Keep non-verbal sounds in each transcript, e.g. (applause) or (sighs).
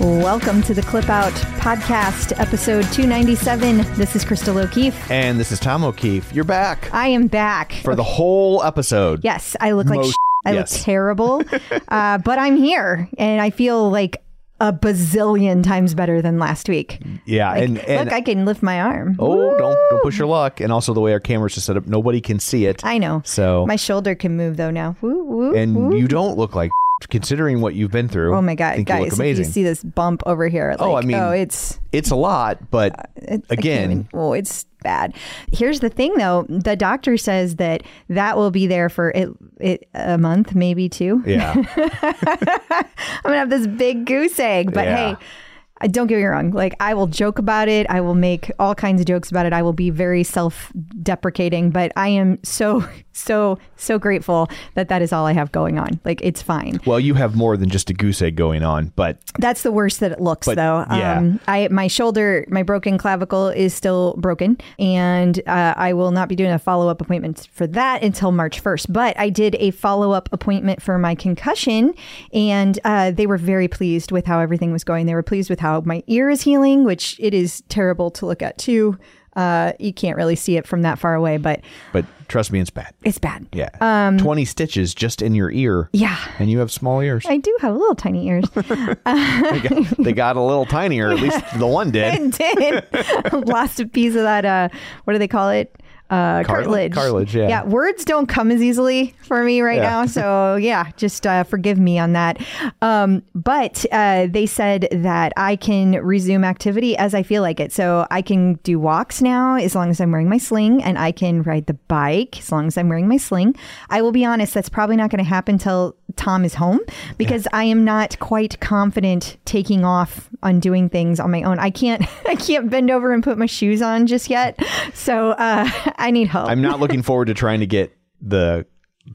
Welcome to the Clip Out Podcast, episode 297. This is Crystal O'Keefe. And this is Tom O'Keefe. You're back I am back. for the whole episode. Yes, I look like Most- sh- I yes. look terrible, (laughs) uh, but I'm here and I feel like a bazillion times better than last week. Yeah. Like, and, and look, I can lift my arm. oh, don't don't push your luck. And also the way our cameras are set up, nobody can see it. I know. So My shoulder can move though now. Woo, woo, and woo. you don't look like considering what you've been through. Oh my god, guys! If you see this bump over here, like, Oh, I mean, oh, it's it's a lot, but uh, it, again, even- oh, it's bad. Here's the thing, though: the doctor says that that will be there for it, it a month, maybe two. yeah. (laughs) I'm gonna have this big goose egg, but Yeah. hey. I don't get me wrong. Like I will joke about it. I will make all kinds of jokes about it. I will be very self-deprecating, but I am so, (laughs) so, so grateful that that is all I have going on. Like it's fine. well, you have more than just a goose egg going on, but That's the worst that it looks, But, though. yeah. Um, I my shoulder, my broken clavicle is still broken, and uh, I will not be doing a follow up appointment for that until March first. But I did a follow up appointment for my concussion, and uh, they were very pleased with how everything was going. They were pleased with how my ear is healing, which it is terrible to look at too. Uh, you can't really see it from that far away, but but trust me, it's bad. it's bad. Yeah. Twenty stitches just in your ear. Um, Yeah. And you have small ears. I do have little tiny ears. (laughs) they, got, they got a little tinier. At least the one did. (laughs) It did. (laughs) Lost a piece of that. Uh, what do they call it? Uh, Cartilage? cartilage. Yeah. Yeah. Words don't come as easily for me right Yeah. now. So (laughs) yeah, just uh, forgive me on that. Um, but uh, they said that I can resume activity as I feel like it. So I can do walks now as long as I'm wearing my sling, and I can ride the bike as long as I'm wearing my sling. I will be honest, that's probably not going to happen until Tom is home because I am not quite confident taking off on doing things on my own. I can't (laughs) I can't bend over and put my shoes on just yet. So uh, I need help. I'm not (laughs) looking forward to trying to get the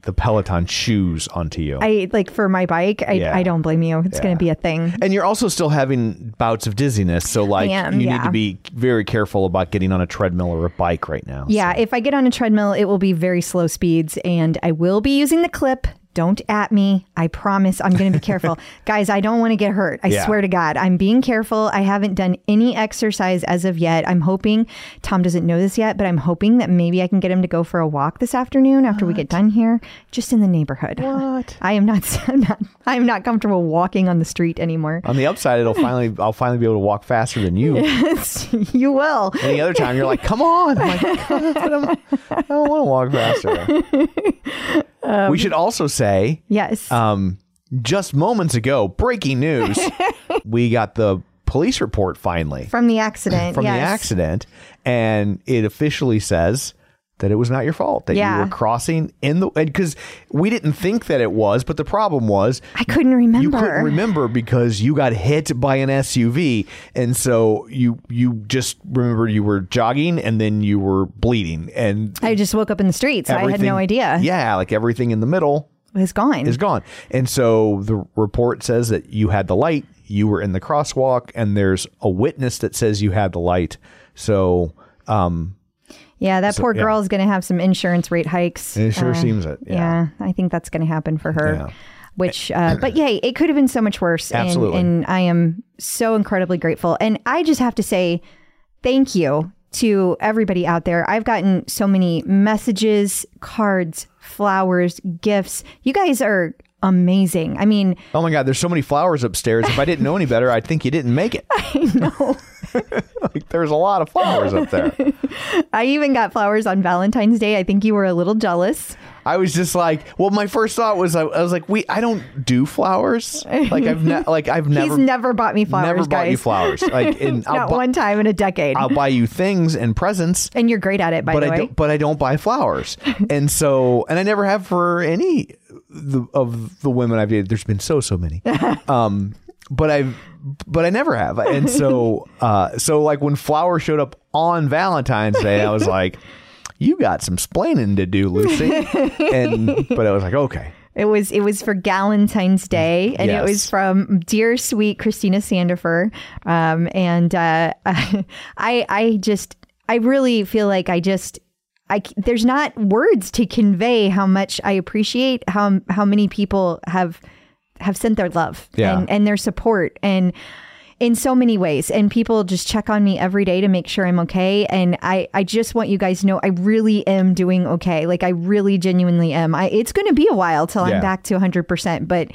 the Peloton shoes onto you. I like for my bike. I, Yeah. I don't blame you. It's going to be a thing. and you're also still having bouts of dizziness, so like am, you need to be very careful about getting on a treadmill or a bike right now. Yeah, if I get on a treadmill, it will be very slow speeds, and I will be using the clip. Don't at me. I promise I'm going to be careful. (laughs) Guys, I don't want to get hurt. I Yeah. swear to God. I'm being careful. I haven't done any exercise as of yet. I'm hoping, Tom doesn't know this yet, but I'm hoping that maybe I can get him to go for a walk this afternoon after we get done here, just in the neighborhood. What? (laughs) I am not, (laughs) I'm not, I'm not comfortable walking on the street anymore. On the upside, it'll finally I'll finally be able to walk faster than you. Yes, you will. Any other time, you're like, "Come on!" I'm like, "But I'm- I don't want to walk faster. Um, we should also say, Yes. um, just moments ago, breaking news: (laughs) we got the police report finally from the accident. from yes. the accident, and it officially says that it was not your fault that Yeah. you were crossing in the because we didn't think that it was, but the problem was I couldn't remember. you couldn't remember because you got hit by an SUV, and so you you just remember you were jogging and then you were bleeding, and I just woke up in the street, so I had no idea. Yeah, like everything in the middle is gone. is gone, and so the report says that you had the light, you were in the crosswalk, and there's a witness that says you had the light. So um, yeah, that poor yeah. girl is going to have some insurance rate hikes. it sure Uh, seems it. Yeah. I think that's going to happen for her. Yeah. Which, uh, but yay, it could have been so much worse. and- Absolutely. And, I am so incredibly grateful. And I just have to say thank you to everybody out there. I've gotten so many messages, cards, flowers, gifts. You guys are amazing. I mean, Oh my God, there's so many flowers upstairs. If I didn't know any better, I'd think you didn't make it. (laughs) I know. (laughs) like, there's a lot of flowers up there. (laughs) I even got flowers on Valentine's Day. I think you were a little jealous. I was just like, well, my first thought was, I, I was like, we, I don't do flowers. Like I've, ne- like I've (laughs) never, He's never bought me flowers, never bought guys. you flowers. Like, I'll, Not bu- one time in a decade. I'll buy you things and presents, and you're great at it, by but the I way. don't, but I don't buy flowers. and so, and I never have for any the, of the women I've dated. There's been so, so many. Um, but I've, but I never have. And so, (laughs) uh, so like when Flower showed up on Valentine's Day, I was like, you got some splaining to do, Lucy. and, but I was like, okay. It was it was for Galentine's Day, and it was from dear sweet Christina Sandifer. Um, and uh, (laughs) I I just I really feel like I just I, there's not words to convey how much I appreciate how how many people have have sent their love Yeah. and and their support and in so many ways and people just check on me every day to make sure I'm okay and I I just want you guys to know I really am doing okay like I really genuinely am I it's going to be a while till Yeah. I'm back to 100% but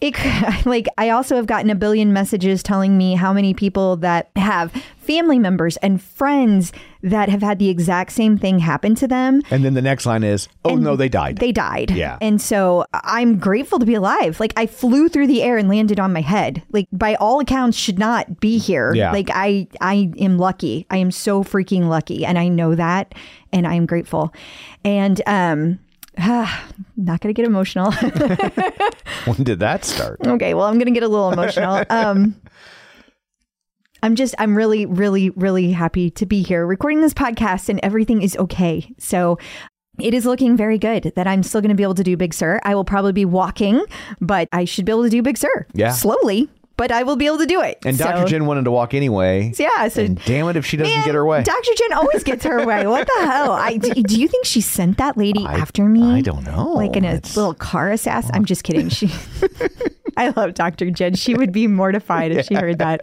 it (laughs) like I also have gotten a billion messages telling me how many people that have family members and friends that have had the exact same thing happen to them And then the next line is, oh no, they died. they died. Yeah. And so I'm grateful to be alive. Like I flew through the air and landed on my head. Like by all accounts should not be here. Yeah. Like I I am lucky. I am so freaking lucky and I know that and I am grateful. And um (sighs) not going to get emotional. (laughs) when did that start? okay, well I'm going to get a little emotional. (laughs) Um I'm just, I'm really, really, really happy to be here recording this podcast and everything is okay. So it is looking very good that I'm still going to be able to do Big Sur. I will probably be walking, but I should be able to do Big Sur. Yeah. Slowly, but I will be able to do it. And Dr. Jenn wanted to walk anyway. Yeah. So, And damn it if she doesn't Man, get her way. Dr. Jenn always gets her way. What the hell? I, do, do you think she sent that lady after me? I don't know. Like in a It's- little car assassin? I'm just kidding. She. (laughs) (laughs) I love Dr. Jenn. She would be mortified if she heard that.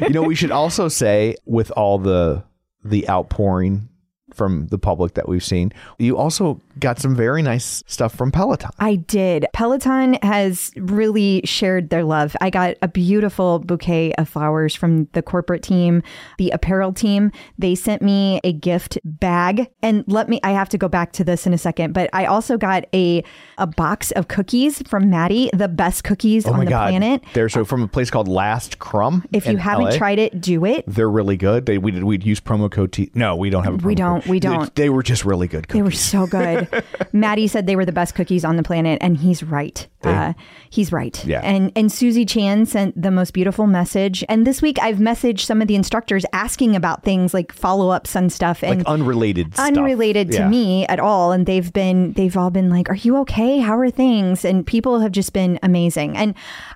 you know, we should also say with all the the outpouring from the public that we've seen, you also got some very nice stuff from Peloton. I did. Peloton has really shared their love. I got a beautiful bouquet of flowers from the corporate team, the apparel team. They sent me a gift bag. And let me I have to go back to this in a second, but I also got a a box of cookies from Matty, the best cookies Oh on the god. planet. They're so from a place called Last Crumb. If you haven't LA. tried it, do it. they're really good. They we did we'd use promo code T. No, we don't have a promo We don't. We don't. They, were just really good They were so good. (laughs) Matty said they were the best cookies on the planet, and he's right. Uh, he's right. Yeah. And and Susie Chan sent the most beautiful message. And this week I've messaged some of the instructors asking about things like follow ups and stuff, and like unrelated stuff. unrelated to Yeah. me at all. And they've been they've all been like, "Are you okay? How are things?" And people have just been amazing. And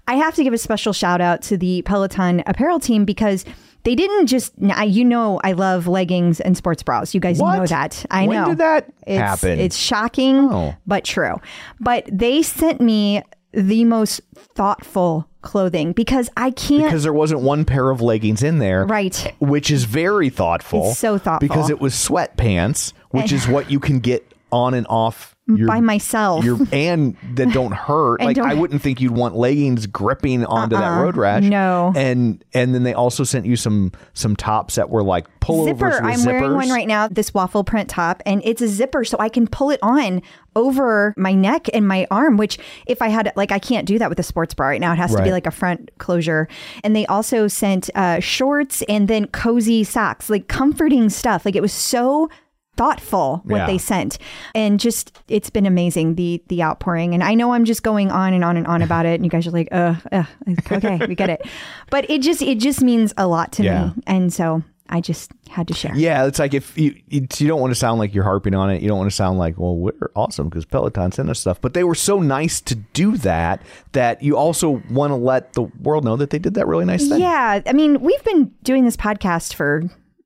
I have to give a special shout out to the Peloton apparel team because. They didn't just, I- you know, I love leggings and sports bras. You guys What? know that. I know. When know. did that it's, happen? It's shocking, Oh. but true. But they sent me the most thoughtful clothing because I can't. because there wasn't one pair of leggings in there. Right. Which is very thoughtful. It's so thoughtful. Because it was sweatpants, which is what you can get on and off your, by myself. your (laughs) and that don't hurt. Like don't- I wouldn't think you'd want leggings gripping onto that Uh-uh. road rash. No. And and then they also sent you some some tops that were like pullovers zipper. I'm zippers. wearing one right now, this waffle print top, and it's a zipper, so I can pull it on over my neck and my arm. Which, if I had, like, I can't do that with a sports bra right now. It has to be like a front closure. And they also sent uh, shorts and then cozy socks, like comforting stuff. Like it was so thoughtful what Yeah. they sent. And just it's been amazing the the outpouring. And i know i'm just going on and on and on about it and you guys are like uh, uh okay we get it. (laughs) But it just it just means a lot to Yeah. me and so i just had to share. Yeah, it's like if you you don't want to sound like you're harping on it, you don't want to sound like, well, we're awesome because Peloton sent us stuff, but they were so nice to do that that you also want to let the world know that they did that really nice thing. Yeah, I mean, we've been doing this podcast for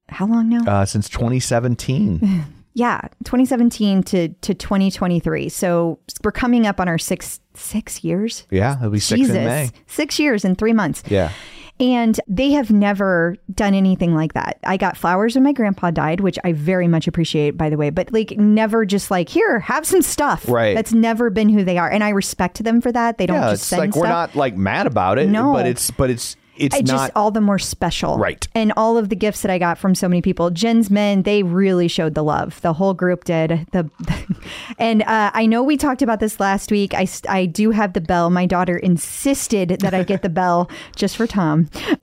how long now? Uh, since 2017. (laughs) yeah, 2017 to to 2023. So we're coming up on our six six years. yeah, it'll be six Jesus, in May. six years and three months. Yeah. And they have never done anything like that. I got flowers when my grandpa died, which I very much appreciate, by the way, but like never just like, here, have some stuff. Right. That's never been who they are. And I respect them for that. They don't Yeah, just it's send like stuff. we're not like mad about it, No. but it's but it's it's it's not just all the more special. Right. And all of the gifts that I got from so many people, Jen's men, they really showed the love. The whole group did. The (laughs) And uh, I know we talked about this last week. I, I do have the bell. My daughter insisted that I get the bell (laughs) just for Tom. (laughs)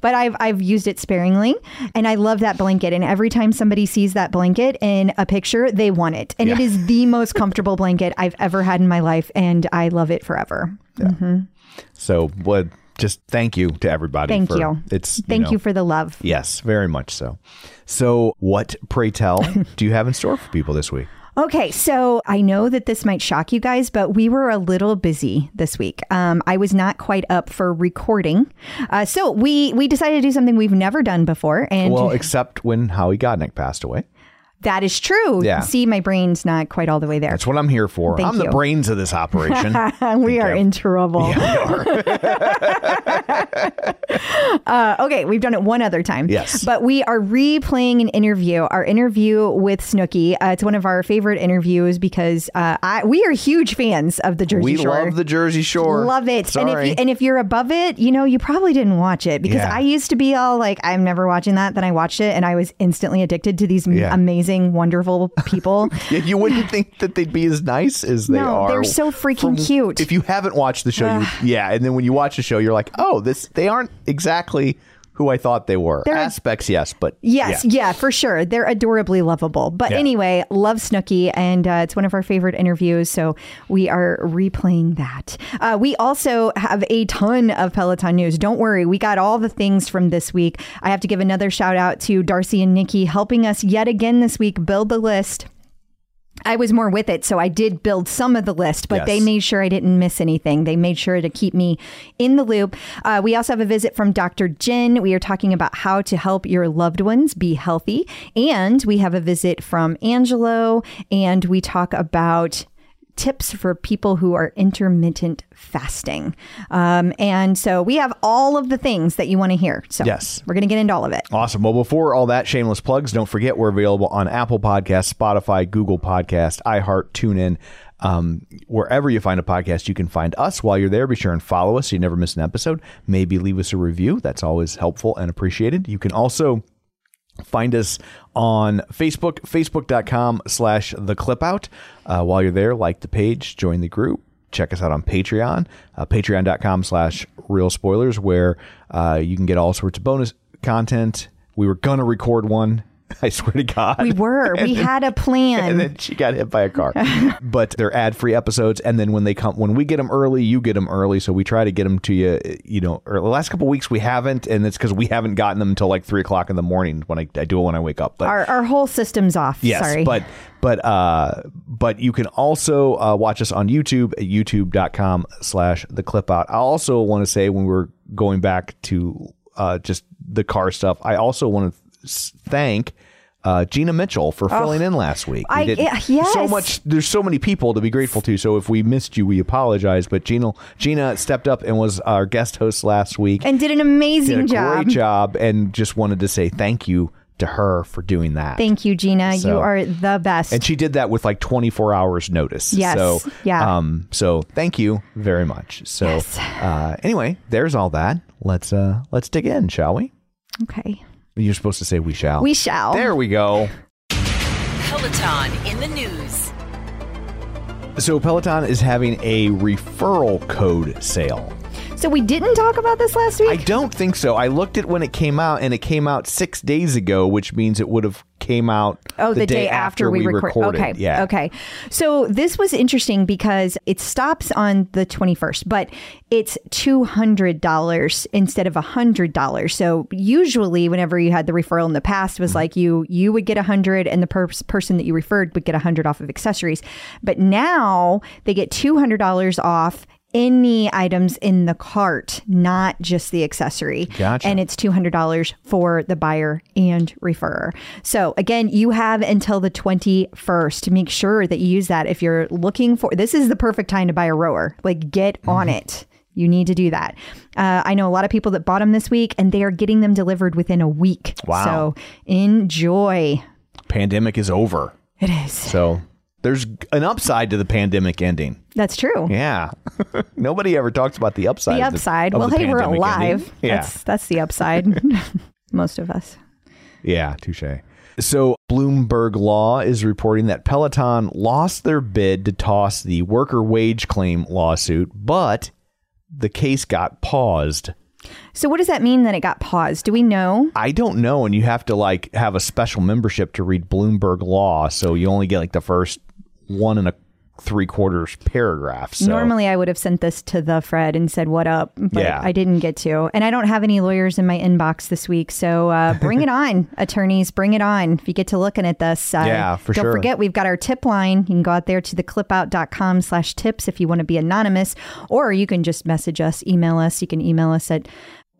but I've, I've used it sparingly. And I love that blanket. And every time somebody sees that blanket in a picture, they want it. And it Yeah. is the most comfortable blanket I've ever had in my life. And I love it forever. so what just thank you to everybody Thank for you. it's Thank know, you for the love. Yes, very much so. So what pray tell (laughs) do you have in store for people this week? Okay, so I know that this might shock you guys, but we were a little busy this week. Um, I was not quite up for recording, uh, so we we decided to do something we've never done before, and Well, except when Howie Godnick passed away. That is true. Yeah. See, my brain's not quite all the way there. That's what I'm here for. Thank I'm the brains of this operation. (laughs) we are in trouble. (laughs) uh, okay, we've done it one other time. Yes. But we are replaying an interview, our interview with Snooki. Uh, it's one of our favorite interviews because uh, I, we are huge fans of the Jersey we Shore. We love the Jersey Shore. Love it. And if, Sorry. you, and if you're above it, you know, you probably didn't watch it because Yeah. I used to be all like, I'm never watching that. Then I watched it and I was instantly addicted to these Yeah. amazing, wonderful people. (laughs) Yeah, you wouldn't think that they'd be as nice as they No, are. they're so freaking cute. If you haven't watched the show, you, yeah, and then when you watch the show, you're like, oh, this they aren't exactly who I thought they were. They're- Aspects, yes, but Yes, yeah. yeah. for sure. They're adorably lovable. But Yeah. anyway, love Snooki, and uh, it's one of our favorite interviews. So we are replaying that. Uh, we also have a ton of Peloton news. Don't worry, we got all the things from this week. I have to give another shout out to Darcy and Nikki helping us yet again this week build the list. I was more with it, so I did build some of the list, but Yes. they made sure I didn't miss anything. They made sure to keep me in the loop. Uh, we also have a visit from Dr. Jenn. We are talking about how to help your loved ones be healthy. And we have a visit from Angelo, and we talk about tips for people who are intermittent fasting. Um, and so we have all of the things that you want to hear. So Yes. we're going to get into all of it. Awesome. Well, before all that shameless plugs, don't forget we're available on Apple Podcasts, Spotify, Google Podcast, iHeart, TuneIn. Um, wherever you find a podcast, you can find us. While you're there, be sure and follow us so you never miss an episode. Maybe leave us a review. That's always helpful and appreciated. You can also find us on facebook facebook.com slash the clip out uh, while you're there like the page join the group. Check us out on patreon uh, patreon.com slash real spoilers where uh, you can get all sorts of bonus content. We were gonna record one (laughs) i swear to god We were. (laughs) We had a (laughs) plan. and then she got hit by a car. but they're ad-free episodes, and then when they come, when we get them early, you get them early. So we try to get them to you. You know, or the last couple weeks we haven't, and it's because we haven't gotten them until like three o'clock in the morning when I, I do it when I wake up. But our, our whole system's off. Yes, Sorry. but but uh but you can also uh, watch us on YouTube at youtube.com slash the clip out. I also want to say when we're going back to uh just the car stuff, I also want to thank uh, Gina Mitchell for filling in last week. We I- did yeah, so much. There's so many people to be grateful to. So if we missed you, we apologize. But Gina, Gina stepped up and was our guest host last week and did an did amazing a job. great job and just wanted to say thank you to her for doing that. Thank you, Gina. So- you are the best. and she did that with like 24 hours notice. Yes. So, Yeah. Um, so thank you very much. So, uh, anyway, there's all that. Let's, uh, let's dig in, shall we? okay. You're supposed to say we shall. We shall. There we go. Peloton in the news. So Peloton is having a referral code sale. So we didn't talk about this last week? I don't think so. I looked at when it came out, and it came out six days ago, which means it would have came out. Oh, the, day, after, we, record- recorded. Okay. Yeah. Okay. So this was interesting because it stops on the 21st, but it's $200 instead of $100. So usually whenever you had the referral in the past Mm-hmm. was like you you would get 100 and the per- person that you referred would get 100 off of accessories. But now they get $200 off any items in the cart, not just the accessory. Gotcha. And it's $200 for the buyer and referrer. So again, you have until the 21st to make sure that you use that if you're looking for this is the perfect time to buy a rower. Like get on it. You need to do that. Uh, I know a lot of people that bought them this week and they are getting them delivered within a week. Wow. So enjoy. Pandemic is over. It is. So there's an upside to the pandemic ending. That's true. Yeah. (laughs) Nobody ever talks about the upside. The of upside. of well, the hey, we're alive. ending. Yeah. That's that's the upside. (laughs) Most of us. Yeah, touche. So, Bloomberg Law is reporting that Peloton lost their bid to toss the worker wage claim lawsuit, but the case got paused. So what does that mean that it got paused? Do we know? I don't know, and you have to like have a special membership to read Bloomberg Law, so you only get like the first one and a three quarters paragraph. So. Normally, I would have sent this to the Fred and said, "What up?" But Yeah. I didn't get to, and I don't have any lawyers in my inbox this week. So uh, (laughs) bring it on, attorneys, bring it on. If you get to looking at this, uh, Yeah, for don't sure. forget we've got our tip line. You can go out there to theclipout.com/tips if you want to be anonymous, or you can just message us, email us. You can email us at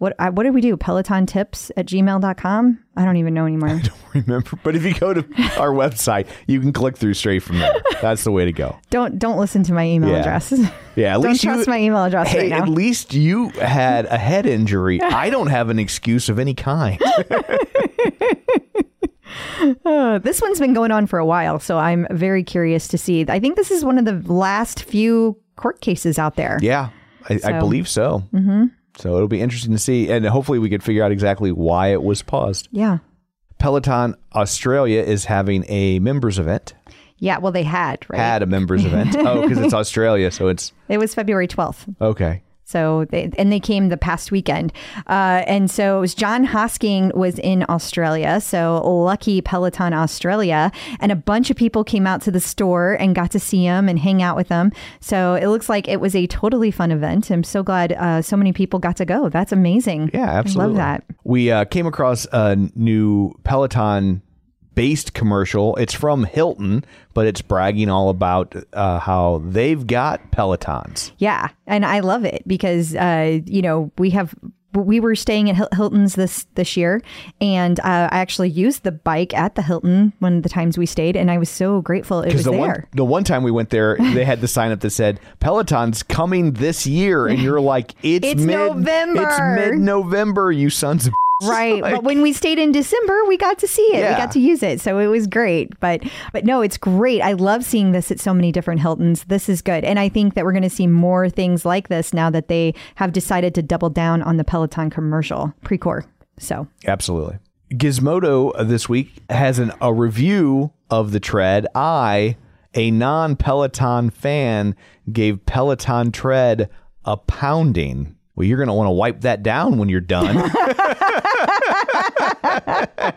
what I, what did we do? Peloton tips at gmail.com. I don't even know (laughs) anymore. I don't remember, but if you go to our (laughs) website, you can click through straight from there. That's the way to go. don't don't listen to my email Yeah. address. Yeah, at (laughs) Don't least trust you, my email address Hey, right now. at least you had a head injury. I don't have an excuse of any kind. Uh, this one's been going on for a while, so I'm very curious to see. I think this is one of the last few court cases out there. Yeah, I, I believe so. Mm-hmm. So it'll be interesting to see, and hopefully we could figure out exactly why it was paused. Yeah. Peloton Australia is having a members event. Yeah, well, they had, right? Had a members event. (laughs) Oh, because it's Australia, so it's It was February 12th. okay. So they and they came the past weekend, uh, and so it was Jon Hosking was in Australia. So lucky Peloton Australia, and a bunch of people came out to the store and got to see him and hang out with him. So it looks like it was a totally fun event. I'm so glad uh, so many people got to go. That's amazing. Yeah, absolutely. I love that. We uh, came across a new Peloton based commercial. It's from Hilton, but it's bragging all about uh, how they've got Pelotons. Yeah, and I love it because uh, you know we have we were staying at Hilton's this this year, and uh, I actually used the bike at the Hilton one of the times we stayed, and I was so grateful it was the there. one the one time we went there, they had the sign up that said Peloton's coming this year, and you're like, it's, It's mid November. it's mid November, you sons of (laughs) Right, Like- but when we stayed in December, we got to see it. Yeah. We got to use it, so it was great. But but no, it's great. I love seeing this at so many different Hiltons. This is good, and I think that we're going to see more things like this now that they have decided to double down on the Peloton commercial Precor. So Absolutely. Gizmodo uh, this week has an, a review of the tread. I, a non Peloton fan, gave Peloton tread a pounding. Well, you're going to want to wipe that down when you're done. (laughs) (laughs)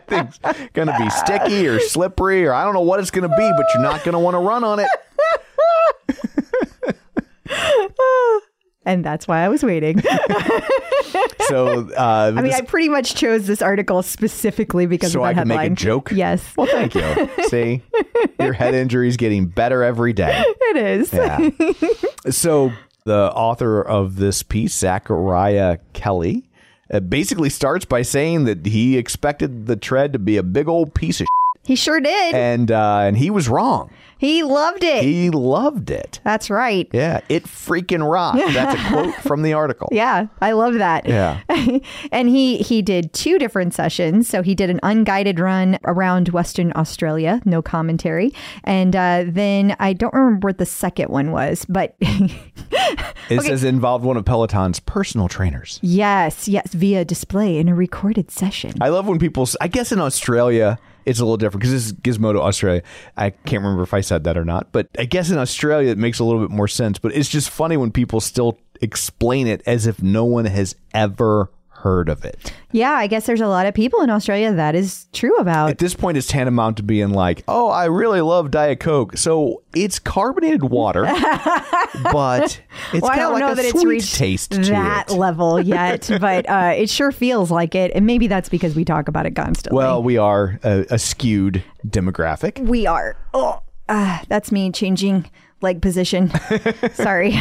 Thing's going to be sticky or slippery, or I don't know what it's going to be, but you're not going to want to run on it. (laughs) and that's why I was waiting. So, uh, I mean, I pretty much chose this article specifically because So of that I can make a joke? Yes, well, thank you. See, your head injury is getting better every day. it is. Yeah. so the author of this piece, Zachariah Kelly, basically starts by saying that he expected the tread to be a big old piece of shit He sure did. and uh, and he was wrong. he loved it. He loved it. That's right. Yeah, it freaking rocked. (laughs) That's a quote from the article. Yeah, I love that. Yeah. (laughs) and he he did two different sessions. So he did an unguided run around Western Australia, no commentary, and uh, then I don't remember what the second one was, but (laughs) It says involved one of Peloton's personal trainers. yes, yes, via display in a recorded session. I love when people. I guess in Australia it's a little different because this is Gizmodo Australia. I can't remember if I said that or not, but I guess in Australia it makes a little bit more sense. But it's just funny when people still explain it as if no one has ever heard of it. Yeah, I guess there's a lot of people in Australia that is true about. At this point, it's tantamount to being like, "Oh, I really love Diet Coke." So it's carbonated water, (laughs) but it's well, I don't like know a that it's sweet reached taste to that level yet, (laughs) but uh, it sure feels like it, and maybe that's because we talk about it constantly. Well, we are a, a skewed demographic. we are. Oh, uh, that's me changing leg position. (laughs) Sorry.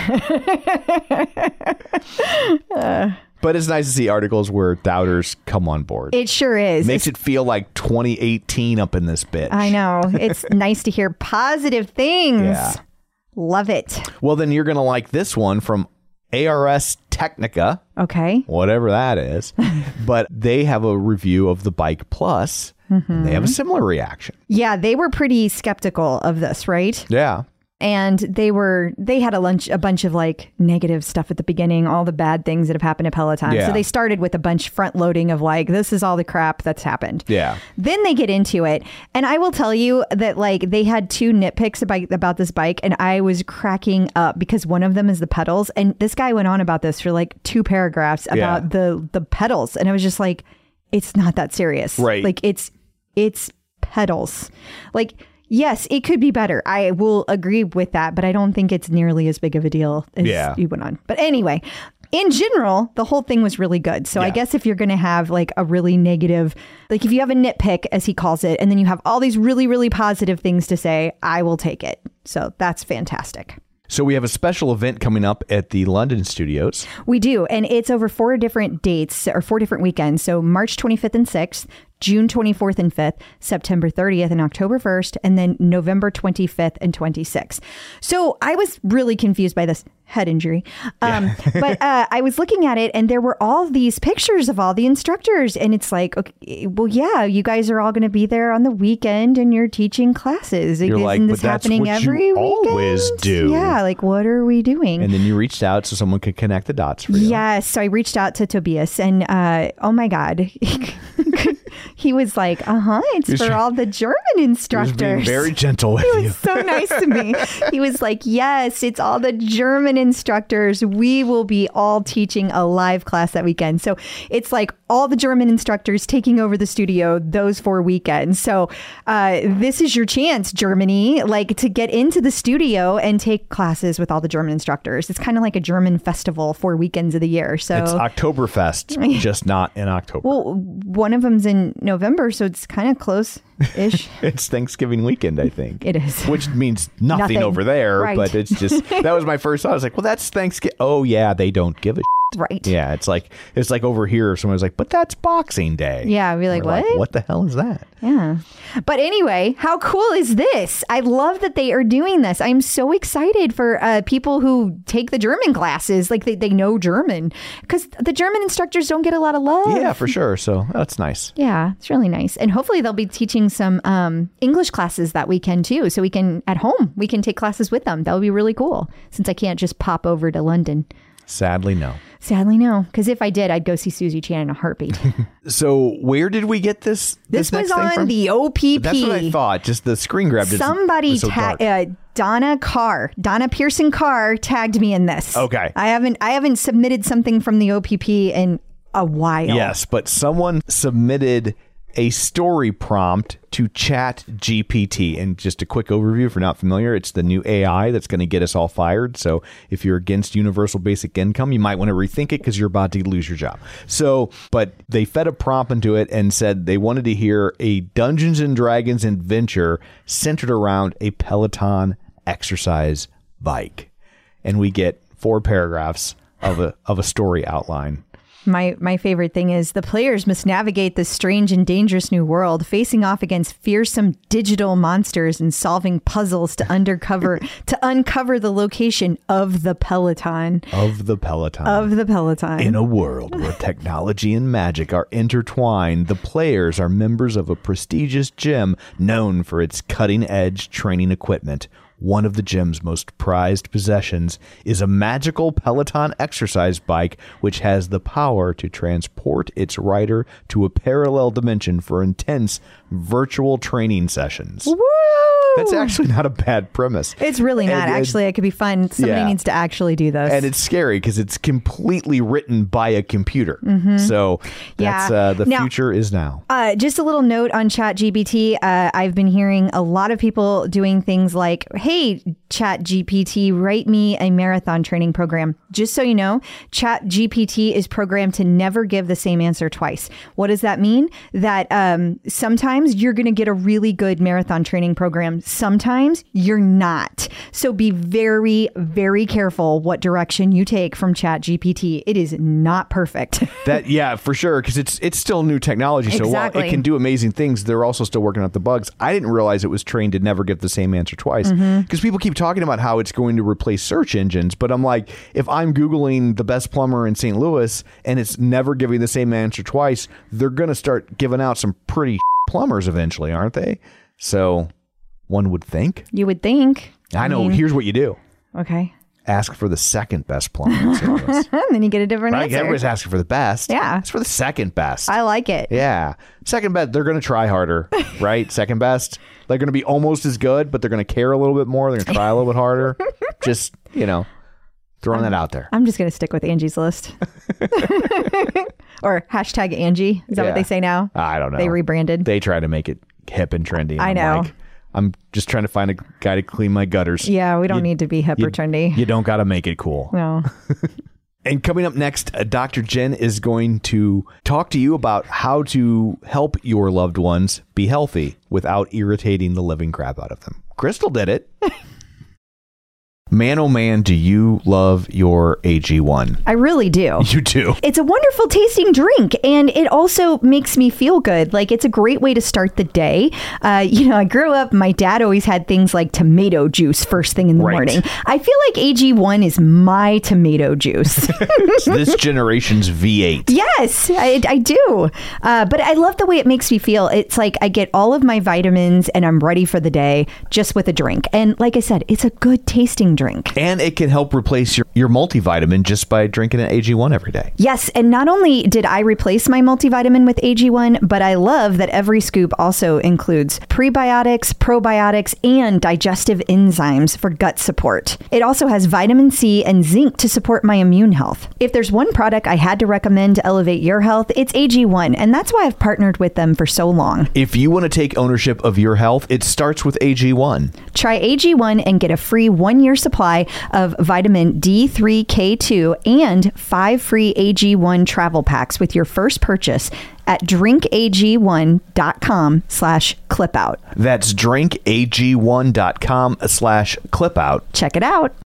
But it's nice to see articles where doubters come on board. It sure is. Makes it feel like 2018 up in this bitch. I know. It's (laughs) nice to hear positive things. Yeah. Love it. Well, then you're going to like this one from ARS Technica, Okay. whatever that is. (laughs) but they have a review of the Bike Plus, and they have a mm-hmm. similar reaction. Yeah, they were pretty skeptical of this, right? Yeah. And they were they had a lunch a bunch of like negative stuff at the beginning, all the bad things that have happened to Peloton. Yeah. So they started with a bunch front loading of like this is all the crap that's happened. Yeah. Then they get into it. And I will tell you that like they had two nitpicks about about this bike and I was cracking up because one of them is the pedals and this guy went on about this for like two paragraphs about Yeah. the the pedals and I was just like it's not that serious. Right. Like it's it's pedals. Like yes, it could be better. I will agree with that, but I don't think it's nearly as big of a deal as Yeah. you went on. But anyway, in general, the whole thing was really good. So I guess if you're going to have like a really negative, like if you have a nitpick, as he calls it, and then you have all these really, really positive things to say, I will take it. So that's fantastic. So we have a special event coming up at the London studios. We do. And it's over four different dates or four different weekends. So March 25th and 6th, June 24th and 5th, September 30th and October 1st, and then November 25th and 26th. So I was really confused by this head injury. Um, (laughs) but uh, I was looking at it and there were all these pictures of all the instructors. And it's like, okay, well, yeah, you guys are all going to be there on the weekend and you're teaching classes. You're Isn't like, this "But that's happening every always weekend?" do. Yeah, like what are we doing? And then you reached out so someone could connect the dots for you. Yes. So I reached out to Tobias and uh, oh my God. (laughs) (laughs) he was like, uh huh, it's for all the German He was instructors. very gentle (laughs) with he you. was so nice to me. (laughs) He was like, Yes, it's all the German instructors. We will be all teaching a live class that weekend. So it's like all the German instructors taking over the studio those four weekends. So uh, this is your chance, Germany, like to get into the studio and take classes with all the German instructors. It's kind of like a German festival four weekends of the year. So It's Oktoberfest, (laughs) just not in October. well, one of them's in November, so it's kind of close ish. (laughs) it's Thanksgiving weekend, I think. It is. Which means nothing, Nothing. over there, Right. but it's just that was my first thought. I was like, well, that's Thanksgiving. Oh yeah, they don't give a. right. Yeah, it's like it's like over here. Someone was like, but that's Boxing Day. Yeah, I'd be like, what? what the hell is that? Yeah. But anyway, how cool is this? I love that they are doing this. I'm so excited for uh, people who take the German classes, like they, they know German, because the German instructors don't get a lot of love. Yeah, for sure. So that's nice. Yeah, it's really nice. And hopefully they'll be teaching some um, English classes that weekend too. So we can, at home, we can take classes with them. That would be really cool since I can't just pop over to London. Sadly, no. Sadly, no. Because if I did, I'd go see Susie Chan in a heartbeat. (laughs) So where did we get this? this was next thing on from? the OPP. That's what I thought. Just the screen grab. Somebody was so ta- uh, Donna Carr, Donna Pearson Carr tagged me in this. Okay. I haven't I haven't submitted something from the OPP in a while. Yes, but someone submitted a story prompt to Chat GPT. And just a quick overview if you're not familiar, it's the new AI that's going to get us all fired. So if you're against universal basic income, you might want to rethink it because you're about to lose your job. So, but they fed a prompt into it and said they wanted to hear a Dungeons and Dragons adventure centered around a Peloton exercise bike. And we get four paragraphs of a of a story outline. My my favorite thing is the players must navigate this strange and dangerous new world, facing off against fearsome digital monsters and solving puzzles to undercover (laughs) to uncover the location of the Peloton. Of the Peloton. Of the Peloton. In a world where (laughs) technology and magic are intertwined, the players are members of a prestigious gym known for its cutting edge training equipment. One of the gym's most prized possessions is a magical Peloton exercise bike, which has the power to transport its rider to a parallel dimension for intense virtual training sessions. Woo! That's actually not a bad premise. It's really not. And- and- actually, it could be fun. Somebody Yeah. needs to actually do this. and it's scary because it's completely written by a computer. So that's Mm-hmm. Yeah. uh, the Now- future is now. Uh, just a little note on ChatGPT. Uh, I've been hearing a lot of people doing things like, "Hey, ChatGPT, write me a marathon training program." Just so you know, ChatGPT is programmed to never give the same answer twice. What does that mean? That um, sometimes you're going to get a really good marathon training program. Sometimes you're not. So be very, very careful what direction you take from ChatGPT. It is not perfect. (laughs) That yeah, for sure, because it's it's still new technology. So while it can do amazing things, they're also still working out the bugs. I didn't realize it was trained to never give the same answer twice. Because Mm-hmm. people keep talking about how it's going to replace search engines, but I'm like, if I'm googling the best plumber in St. Louis and it's never giving the same answer twice, they're going to start giving out some pretty plumbers eventually, aren't they? So one would think. you would think. I know. Here's what you do. Okay. ask for the second best St. Louis. (laughs) And then you get a different right? answer. Everybody's asking for the best. Yeah. It's for the second best. I like it. yeah. Second best, they're going to try harder, (laughs) right? second best, they're going to be almost as good, but they're going to care a little bit more. They're going to try a little bit harder. (laughs) Just, you know, throwing that out there. I'm just going to stick with Angie's list. (laughs) (laughs) or hashtag Angie. Is that Yeah. what they say now? I don't know. They rebranded. They try to make it hip and trendy. and I I'm know. like, I'm just trying to find a guy to clean my gutters. yeah, we don't need to be hip You- or trendy. You don't got to make it cool. no. (laughs) And coming up next, uh, Dr. Jenn is going to talk to you about how to help your loved ones be healthy without irritating the living crap out of them. Crystal did it. Man, oh man, do you love your AG1? I really do. (laughs) You do. It's a wonderful tasting drink, and it also makes me feel good. Like it's a great way to start the day. Uh, you know, I grew up. My dad always had things like tomato juice first thing in the Right. morning. I feel like AG1 is my tomato juice. (laughs) This (laughs) generation's V8. Yes, I, I do. Uh, but I love the way it makes me feel. It's like I get all of my vitamins and I'm ready for the day just with a drink. And like I said, it's a good tasting drink. And it can help replace your, your multivitamin just by drinking an AG1 every day. Yes, and not only did I replace my multivitamin with AG1, but I love that every scoop also includes prebiotics, probiotics, and digestive enzymes for gut support. It also has vitamin C and zinc to support my immune health. If there's one product I had to recommend to elevate your health, it's AG1, and that's why I've partnered with them for so long. If you want to take ownership of your health, it starts with AG1. Try AG1 and get a free one year supply of vitamin D3K2 and five free AG1 travel packs with your first purchase at drinkag1.com slash clipout. That's drinkag1.com slash clipout. Check it out.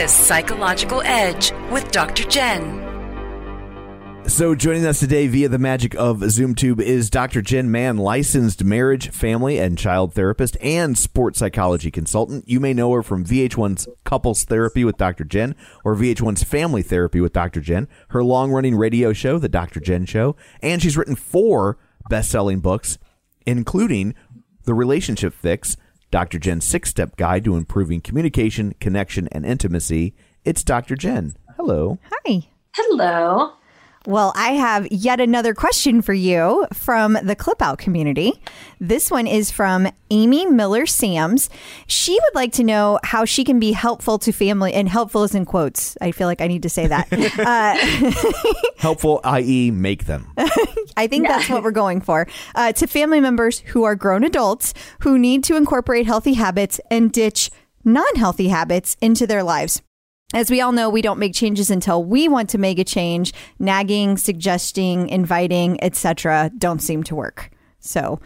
The psychological edge with Dr. Jenn. So, joining us today via the magic of ZoomTube is Dr. Jenn Mann, licensed marriage, family, and child therapist and sports psychology consultant. You may know her from VH1's Couples Therapy with Dr. Jenn or VH1's Family Therapy with Dr. Jenn, her long running radio show, The Dr. Jenn Show, and she's written four best selling books, including The Relationship Fix, Dr. Jenn's Six Step Guide to Improving Communication, Connection, and Intimacy. It's Dr. Jenn. Hello. Hi. Hello. Well, I have yet another question for you from the Clip Out community. This one is from Amy Miller Sams. She would like to know how she can be helpful to family, and helpful is in quotes. I feel like I need to say that. (laughs) uh, (laughs) Helpful, i.e., make them. I think that's what we're going for. Uh, to family members who are grown adults who need to incorporate healthy habits and ditch non healthy habits into their lives. As we all know, we don't make changes until we want to make a change. Nagging, suggesting, inviting, etc., don't seem to work. So,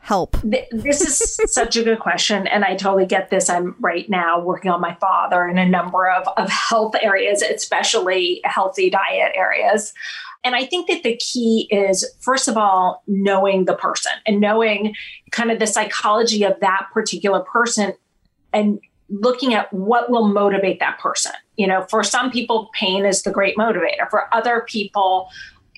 help. This is (laughs) such a good question. And I totally get this. I'm right now working on my father in a number of, of health areas, especially healthy diet areas. And I think that the key is, first of all, knowing the person and knowing kind of the psychology of that particular person and looking at what will motivate that person. You know, for some people, pain is the great motivator. For other people,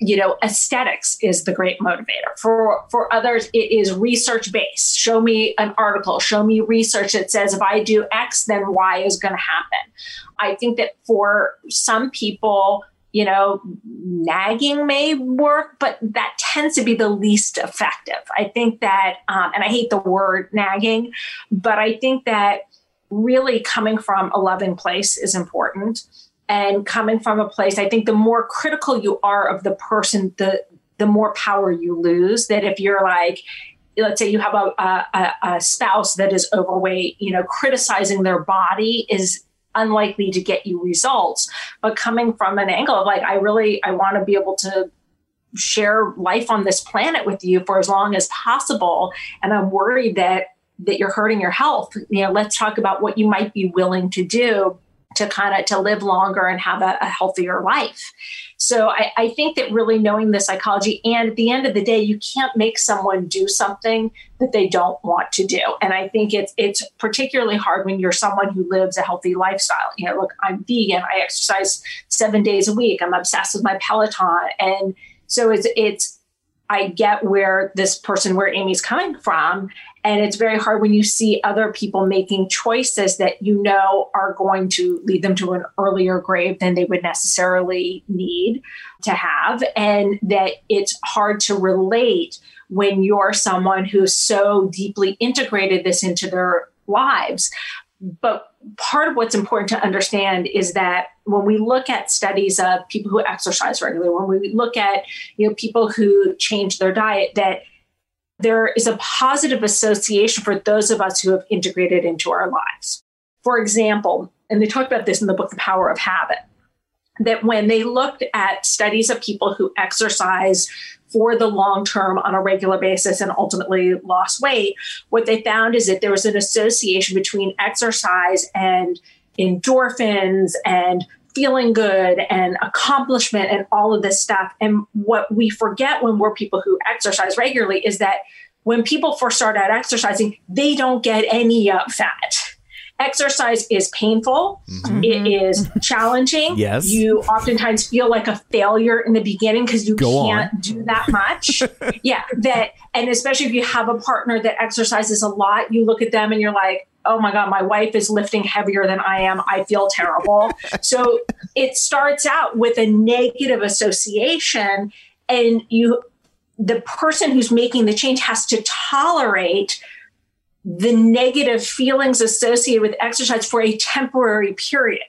you know, aesthetics is the great motivator. For for others, it is research based. Show me an article, show me research that says if I do X, then Y is going to happen. I think that for some people, you know, nagging may work, but that tends to be the least effective. I think that, um, and I hate the word nagging, but I think that really coming from a loving place is important. And coming from a place, I think the more critical you are of the person, the the more power you lose. That if you're like, let's say you have a, a, a spouse that is overweight, you know, criticizing their body is unlikely to get you results. But coming from an angle of like, I really, I want to be able to share life on this planet with you for as long as possible. And I'm worried that that you're hurting your health. You know, let's talk about what you might be willing to do to kind of to live longer and have a, a healthier life. So I, I think that really knowing the psychology and at the end of the day, you can't make someone do something that they don't want to do. And I think it's it's particularly hard when you're someone who lives a healthy lifestyle. You know, look, I'm vegan, I exercise seven days a week, I'm obsessed with my Peloton. And so it's it's I get where this person, where Amy's coming from. And it's very hard when you see other people making choices that you know are going to lead them to an earlier grave than they would necessarily need to have. And that it's hard to relate when you're someone who's so deeply integrated this into their lives. But part of what's important to understand is that when we look at studies of people who exercise regularly, when we look at you know people who change their diet, that there is a positive association for those of us who have integrated into our lives. For example, and they talk about this in the book The Power of Habit, that when they looked at studies of people who exercise for the long term on a regular basis and ultimately lost weight, what they found is that there was an association between exercise and endorphins and feeling good and accomplishment and all of this stuff. And what we forget when we're people who exercise regularly is that when people first start out exercising, they don't get any of that. Exercise is painful. Mm-hmm. It mm-hmm. is (laughs) challenging. Yes. You oftentimes feel like a failure in the beginning because you Go can't do that much. (laughs) yeah. That, and especially if you have a partner that exercises a lot, you look at them and you're like, oh my God, my wife is lifting heavier than I am. I feel terrible. (laughs) so it starts out with a negative association, and you, the person who's making the change has to tolerate the negative feelings associated with exercise for a temporary period.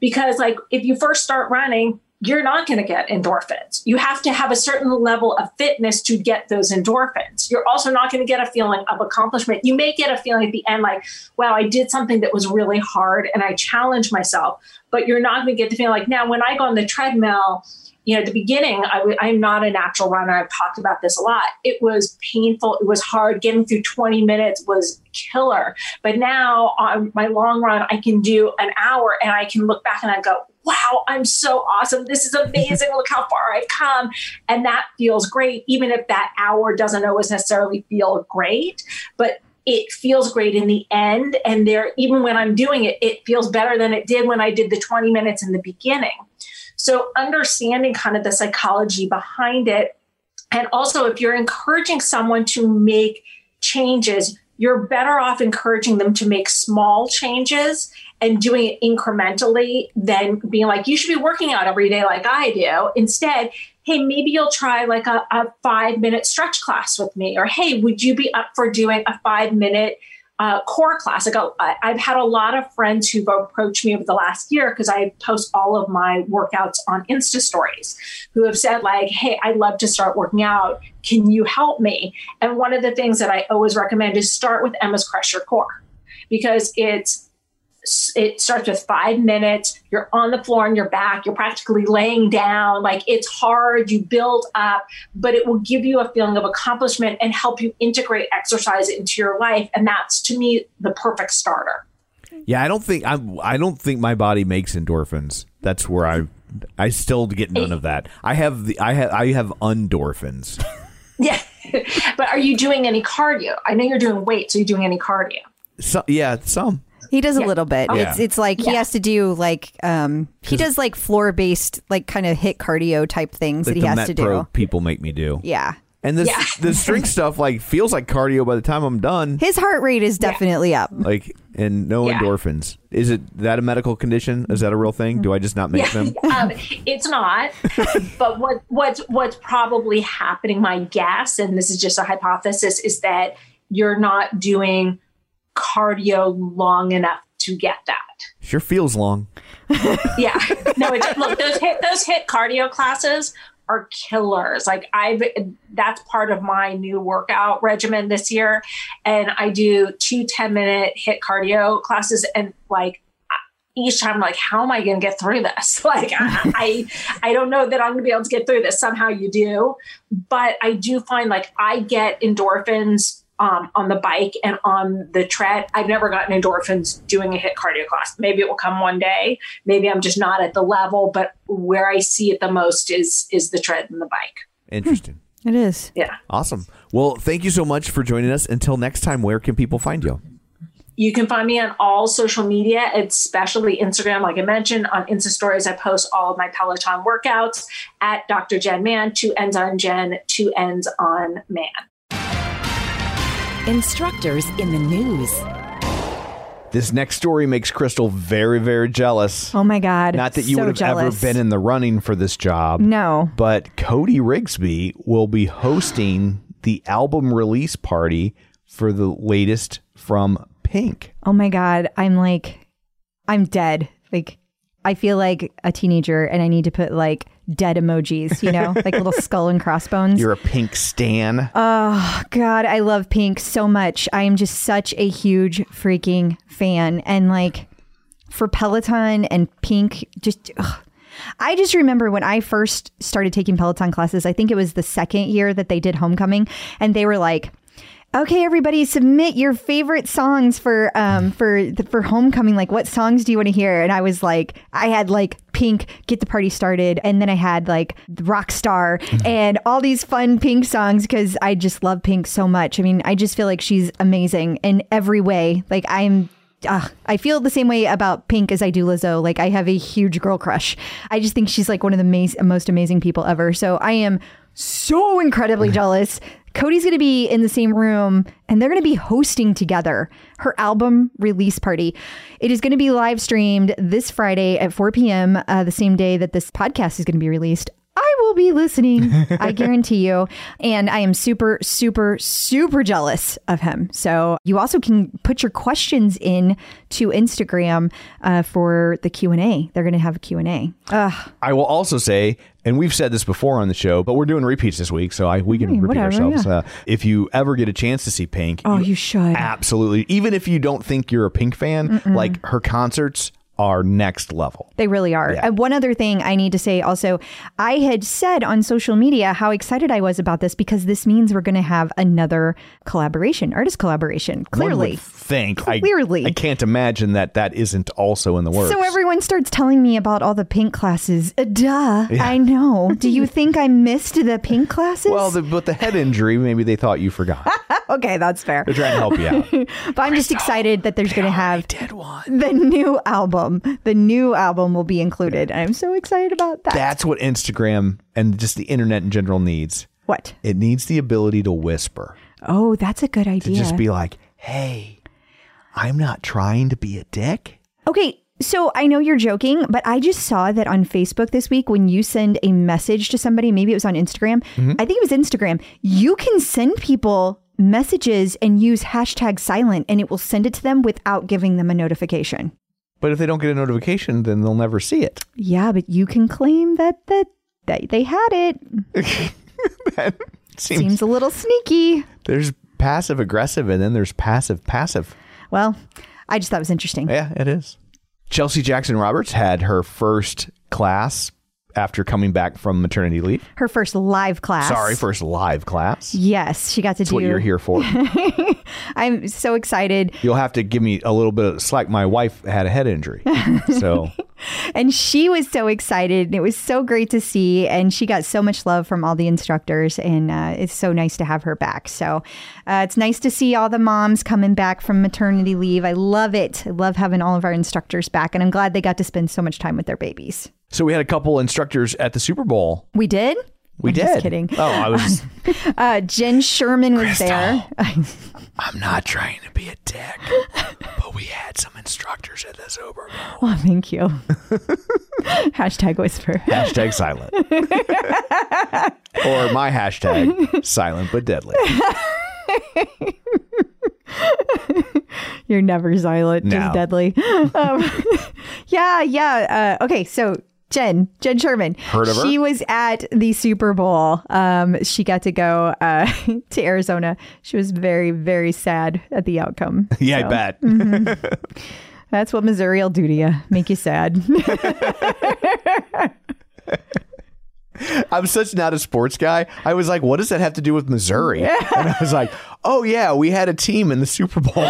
Because, like, if you first start running, you're not going to get endorphins. You have to have a certain level of fitness to get those endorphins. You're also not going to get a feeling of accomplishment. You may get a feeling at the end like, wow, I did something that was really hard and I challenged myself, but you're not going to get the feeling like, now when I go on the treadmill, you know, at the beginning, I w- I'm not a natural runner. I've talked about this a lot. It was painful. It was hard. Getting through 20 minutes was killer. But now on my long run, I can do an hour and I can look back and I go, wow, I'm so awesome. This is amazing. Look how far I've come. And that feels great, even if that hour doesn't always necessarily feel great. But it feels great in the end. And there, even when I'm doing it, it feels better than it did when I did the 20 minutes in the beginning. So, understanding kind of the psychology behind it. And also, if you're encouraging someone to make changes, you're better off encouraging them to make small changes and doing it incrementally than being like, you should be working out every day like I do. Instead, hey, maybe you'll try like a, a five minute stretch class with me. Or hey, would you be up for doing a five minute uh, core class. Like I, I've had a lot of friends who've approached me over the last year because I post all of my workouts on Insta stories who have said like, "Hey, I'd love to start working out. Can you help me?" And one of the things that I always recommend is start with Emma's Crush Your Core because it's it starts with five minutes. You're on the floor on your back. You're practically laying down. Like it's hard. You build up, but it will give you a feeling of accomplishment and help you integrate exercise into your life. And that's to me the perfect starter. Yeah, I don't think I I don't think my body makes endorphins. That's where I I still get none of that. I have the I have I have endorphins. (laughs) (laughs) Yeah. (laughs) but are you doing any cardio? I know you're doing weight, so you're doing any cardio. So, yeah, some. He does a little bit. Yeah. It's it's like he has to do like um he does like floor based like kind of hit cardio type things Like that he the has Met to do. Pro people make me do. Yeah. And this Yeah. (laughs) the strength stuff like feels like cardio by the time I'm done. His heart rate is definitely up. Like and no Yeah. endorphins. Is it that a medical condition? Is that a real thing? Do I just not make them? (laughs) um, it's not. (laughs) but what what's what's probably happening, my guess, and this is just a hypothesis, is that you're not doing cardio long enough to get that. Sure feels long. (laughs) Yeah. No, it, look, those hit those hit cardio classes are killers. Like I've that's part of my new workout regimen this year. And I do two 10 minute hit cardio classes and like each time I'm like, how am I going to get through this? (laughs) Like, I, I, I don't know that I'm going to be able to get through this. Somehow you do, but I do find like I get endorphins um, on the bike and on the tread. I've never gotten endorphins doing a hit cardio class. Maybe it will come one day. Maybe I'm just not at the level, but where I see it the most is is the tread and the bike. Interesting. It is. Yeah. Awesome. Well, thank you so much for joining us. Until next time, where can people find you? You can find me on all social media, especially Instagram. Like I mentioned, on Insta Stories, I post all of my Peloton workouts at Dr. Jenn Mann, two ends on Jenn, two ends on Mann. Instructors in the news. This next story makes Crystal very, very jealous. Oh my god. Not that you So would have jealous. ever been in the running for this job. No. But Cody Rigsby will be hosting the album release party for the latest from Pink. Oh my god. I'm like I'm dead. Like I feel like a teenager and I need to put like dead emojis, you know, (laughs) like little skull and crossbones. You're a Pink stan. Oh God, I love Pink so much. I am just such a huge freaking fan, and like for Peloton and Pink, just. ugh. I just remember when I first started taking Peloton classes. I think it was the second year that they did Homecoming, and they were like. Okay, everybody, submit your favorite songs for um for for homecoming. Like, what songs do you want to hear? And I was like, I had like Pink, Get the Party Started, and then I had like Rockstar and all these fun Pink songs because I just love Pink so much. I mean, I just feel like she's amazing in every way. Like, I'm uh, I feel the same way about Pink as I do Lizzo. Like I have a huge girl crush. I just think she's like one of the mas- most amazing people ever. So I am so incredibly jealous. Cody's going to be in the same room and they're going to be hosting together her album release party. It is going to be live streamed this Friday at 4 p.m., uh, the same day that this podcast is going to be released. I will be listening. (laughs) I guarantee you. And I am super, super, super jealous of him. So you also can put your questions in to Instagram uh, for the Q and A. They're going to have a Q and A. Ugh. I will also say, and we've said this before on the show, but we're doing repeats this week, so I, we can Hey, repeat whatever, ourselves. yeah. Uh, if you ever get a chance to see Pink, Oh, you should. absolutely. Even if you don't think you're a Pink fan, like her concerts are next level. They really are. Yeah. And one other thing I need to say also, I had said on social media how excited I was about this because this means we're going to have another collaboration, artist collaboration. One Clearly. would think. I- Clearly. I, can't imagine that that isn't also in the works. So everyone starts telling me about all the pink classes. Uh, duh. I know. Do you think I missed the pink classes? well, the, but the head injury, maybe they thought you forgot. (laughs) okay, that's fair. They're trying to help you out. (laughs) But I'm just excited that there's going to have did one. the new album. The new album will be included. I'm so excited about that. That's what Instagram and just the internet in general needs. what? It needs the ability to whisper, Oh, that's a good idea. to just be like, "Hey, I'm not trying to be a dick." Okay, so I know you're joking, but I just saw that on Facebook this week when you send a message to somebody, maybe it was on Instagram. Mm-hmm. I think it was Instagram. You can send people messages and use hashtag silent and it will send it to them without giving them a notification. But if they don't get a notification, then they'll never see it. Yeah, but you can claim that that, that they had it. (laughs) Seems, Seems a little sneaky. there's passive aggressive and then there's passive passive. Well, I just thought it was interesting. Yeah, it is. Chelsea Jackson Roberts had her first class after coming back from maternity leave. Her first live class. Sorry, first live class. Yes, she got to That's do what you're here for. (laughs) I'm so excited. You'll have to give me a little bit of slack. My wife had a head injury. (laughs) So And she was so excited. And it was so great to see. And she got so much love from all the instructors. And uh, it's so nice to have her back. So uh, it's nice to see all the moms coming back from maternity leave. I love it. I love having all of our instructors back. And I'm glad they got to spend so much time with their babies. So we had a couple instructors at the Super Bowl. We did? We I'm did. Just kidding. Oh, I was (laughs) Uh, Jenn Sherman was there. (laughs) I'm not trying to be a dick, but we had some instructors at the Super Bowl. Well, thank you. (laughs) Hashtag whisper. Hashtag silent. or my hashtag silent but deadly. You're never silent, No. just deadly. Um, yeah, yeah. Uh, okay, so Jenn, Jenn Sherman. Heard of her? She was at the Super Bowl. Um, she got to go uh, (laughs) to Arizona. She was very, very sad at the outcome. (laughs) Yeah, I So, bet. (laughs) That's what Missouri will do to you, make you sad. I'm such not a sports guy. I was like, what does that have to do with Missouri? And I was like, oh yeah, we had a team in the Super Bowl.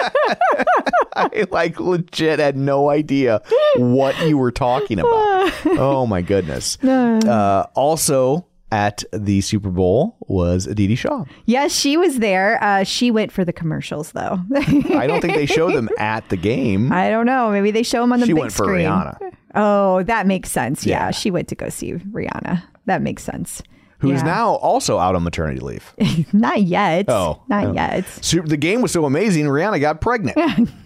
(laughs) I like legit had no idea what you were talking about. (laughs) Oh my goodness. Uh, also at the Super Bowl was Aditi Shah. yes, she was there. Uh, she went for the commercials, though. I don't think they showed them (laughs) at the game. I don't know. Maybe they show them on the She big went for screen. Rihanna. Oh, that makes sense. Yeah. Yeah. she went to go see Rihanna. That makes sense. Who's Yeah. now also out on maternity leave. (laughs) Not yet. Oh, not oh. yet. The game was so amazing, Rihanna got pregnant. (laughs)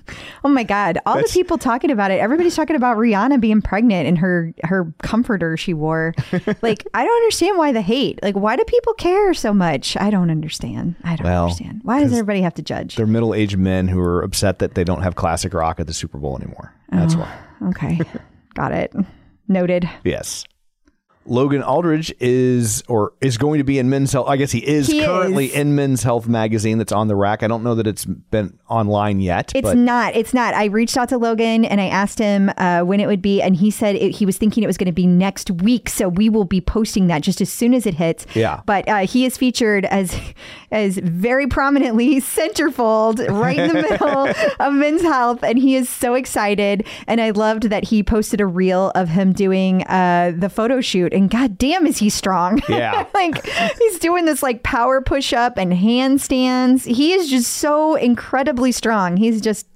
Oh my God! All That's- the people talking about it. Everybody's talking about Rihanna being pregnant and her her comforter she wore. (laughs) like I don't understand why the hate. Like why do people care so much? I don't understand. I don't Well, understand. Why does everybody have to judge? They're middle aged men who are upset that they don't have classic rock at the Super Bowl anymore. That's oh, why. Okay, got it. Noted. Yes. Logan Aldridge is or is going to be in Men's Health. I guess he is He currently is. in Men's Health magazine that's on the rack. I don't know that it's been online yet. It's but not. It's not. I reached out to Logan and I asked him uh, when it would be, and he said it, he was thinking it was going to be next week. So we will be posting that just as soon as it hits. Yeah. But uh, he is featured as (laughs) as very prominently (laughs) centerfold right in the (laughs) middle of Men's Health, and he is so excited. And I loved that he posted a reel of him doing uh, the photo shoot, and god damn, is he strong? (laughs) Yeah. like he's doing this like power push up and handstands. He is just so incredibly strong. He's just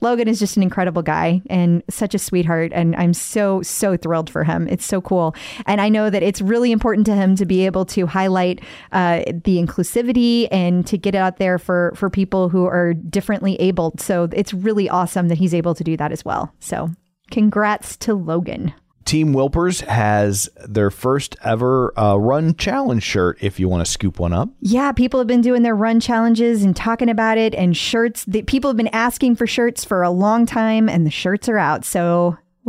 Logan is just an incredible guy and such a sweetheart. And I'm so, so thrilled for him. It's so cool. And I know that it's really important to him to be able to highlight uh, the inclusivity and to get it out there for, for people who are differently abled. So it's really awesome that he's able to do that as well. So congrats to Logan. Team Wilpers has their first ever uh, run challenge shirt. If you want to scoop one up, Yeah, people have been doing their run challenges and talking about it, and shirts. The, people have been asking for shirts for a long time, and the shirts are out. So (laughs)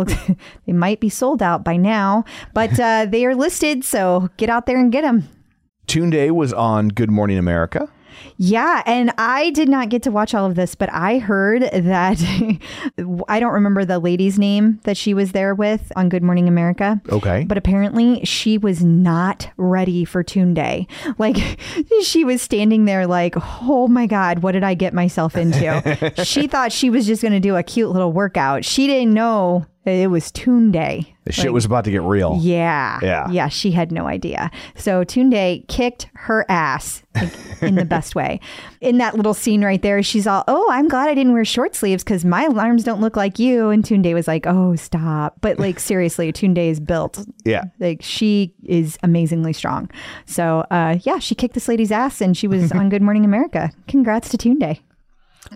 they might be sold out by now, but uh, they are listed. So get out there and get them. Tunde was on Good Morning America. Yeah, and I did not get to watch all of this, but I heard that (laughs) I don't remember the lady's name that she was there with on Good Morning America. Okay. But apparently she was not ready for Tunde. Like (laughs) she was standing there like, "Oh my god, what did I get myself into?" (laughs) she thought she was just going to do a cute little workout. She didn't know it was Tunde. The shit was about to get real. Yeah. Yeah. Yeah. She had no idea. So Tunde kicked her ass like, in the best way. In that little scene right there, she's all, Oh, I'm glad I didn't wear short sleeves because my arms don't look like you. And Tunde was like, Oh, stop. But like, (laughs) seriously, Tunde is built. Yeah. Like, she is amazingly strong. So, uh, yeah, she kicked this lady's ass and she was (laughs) on Good Morning America. Congrats to Tunde.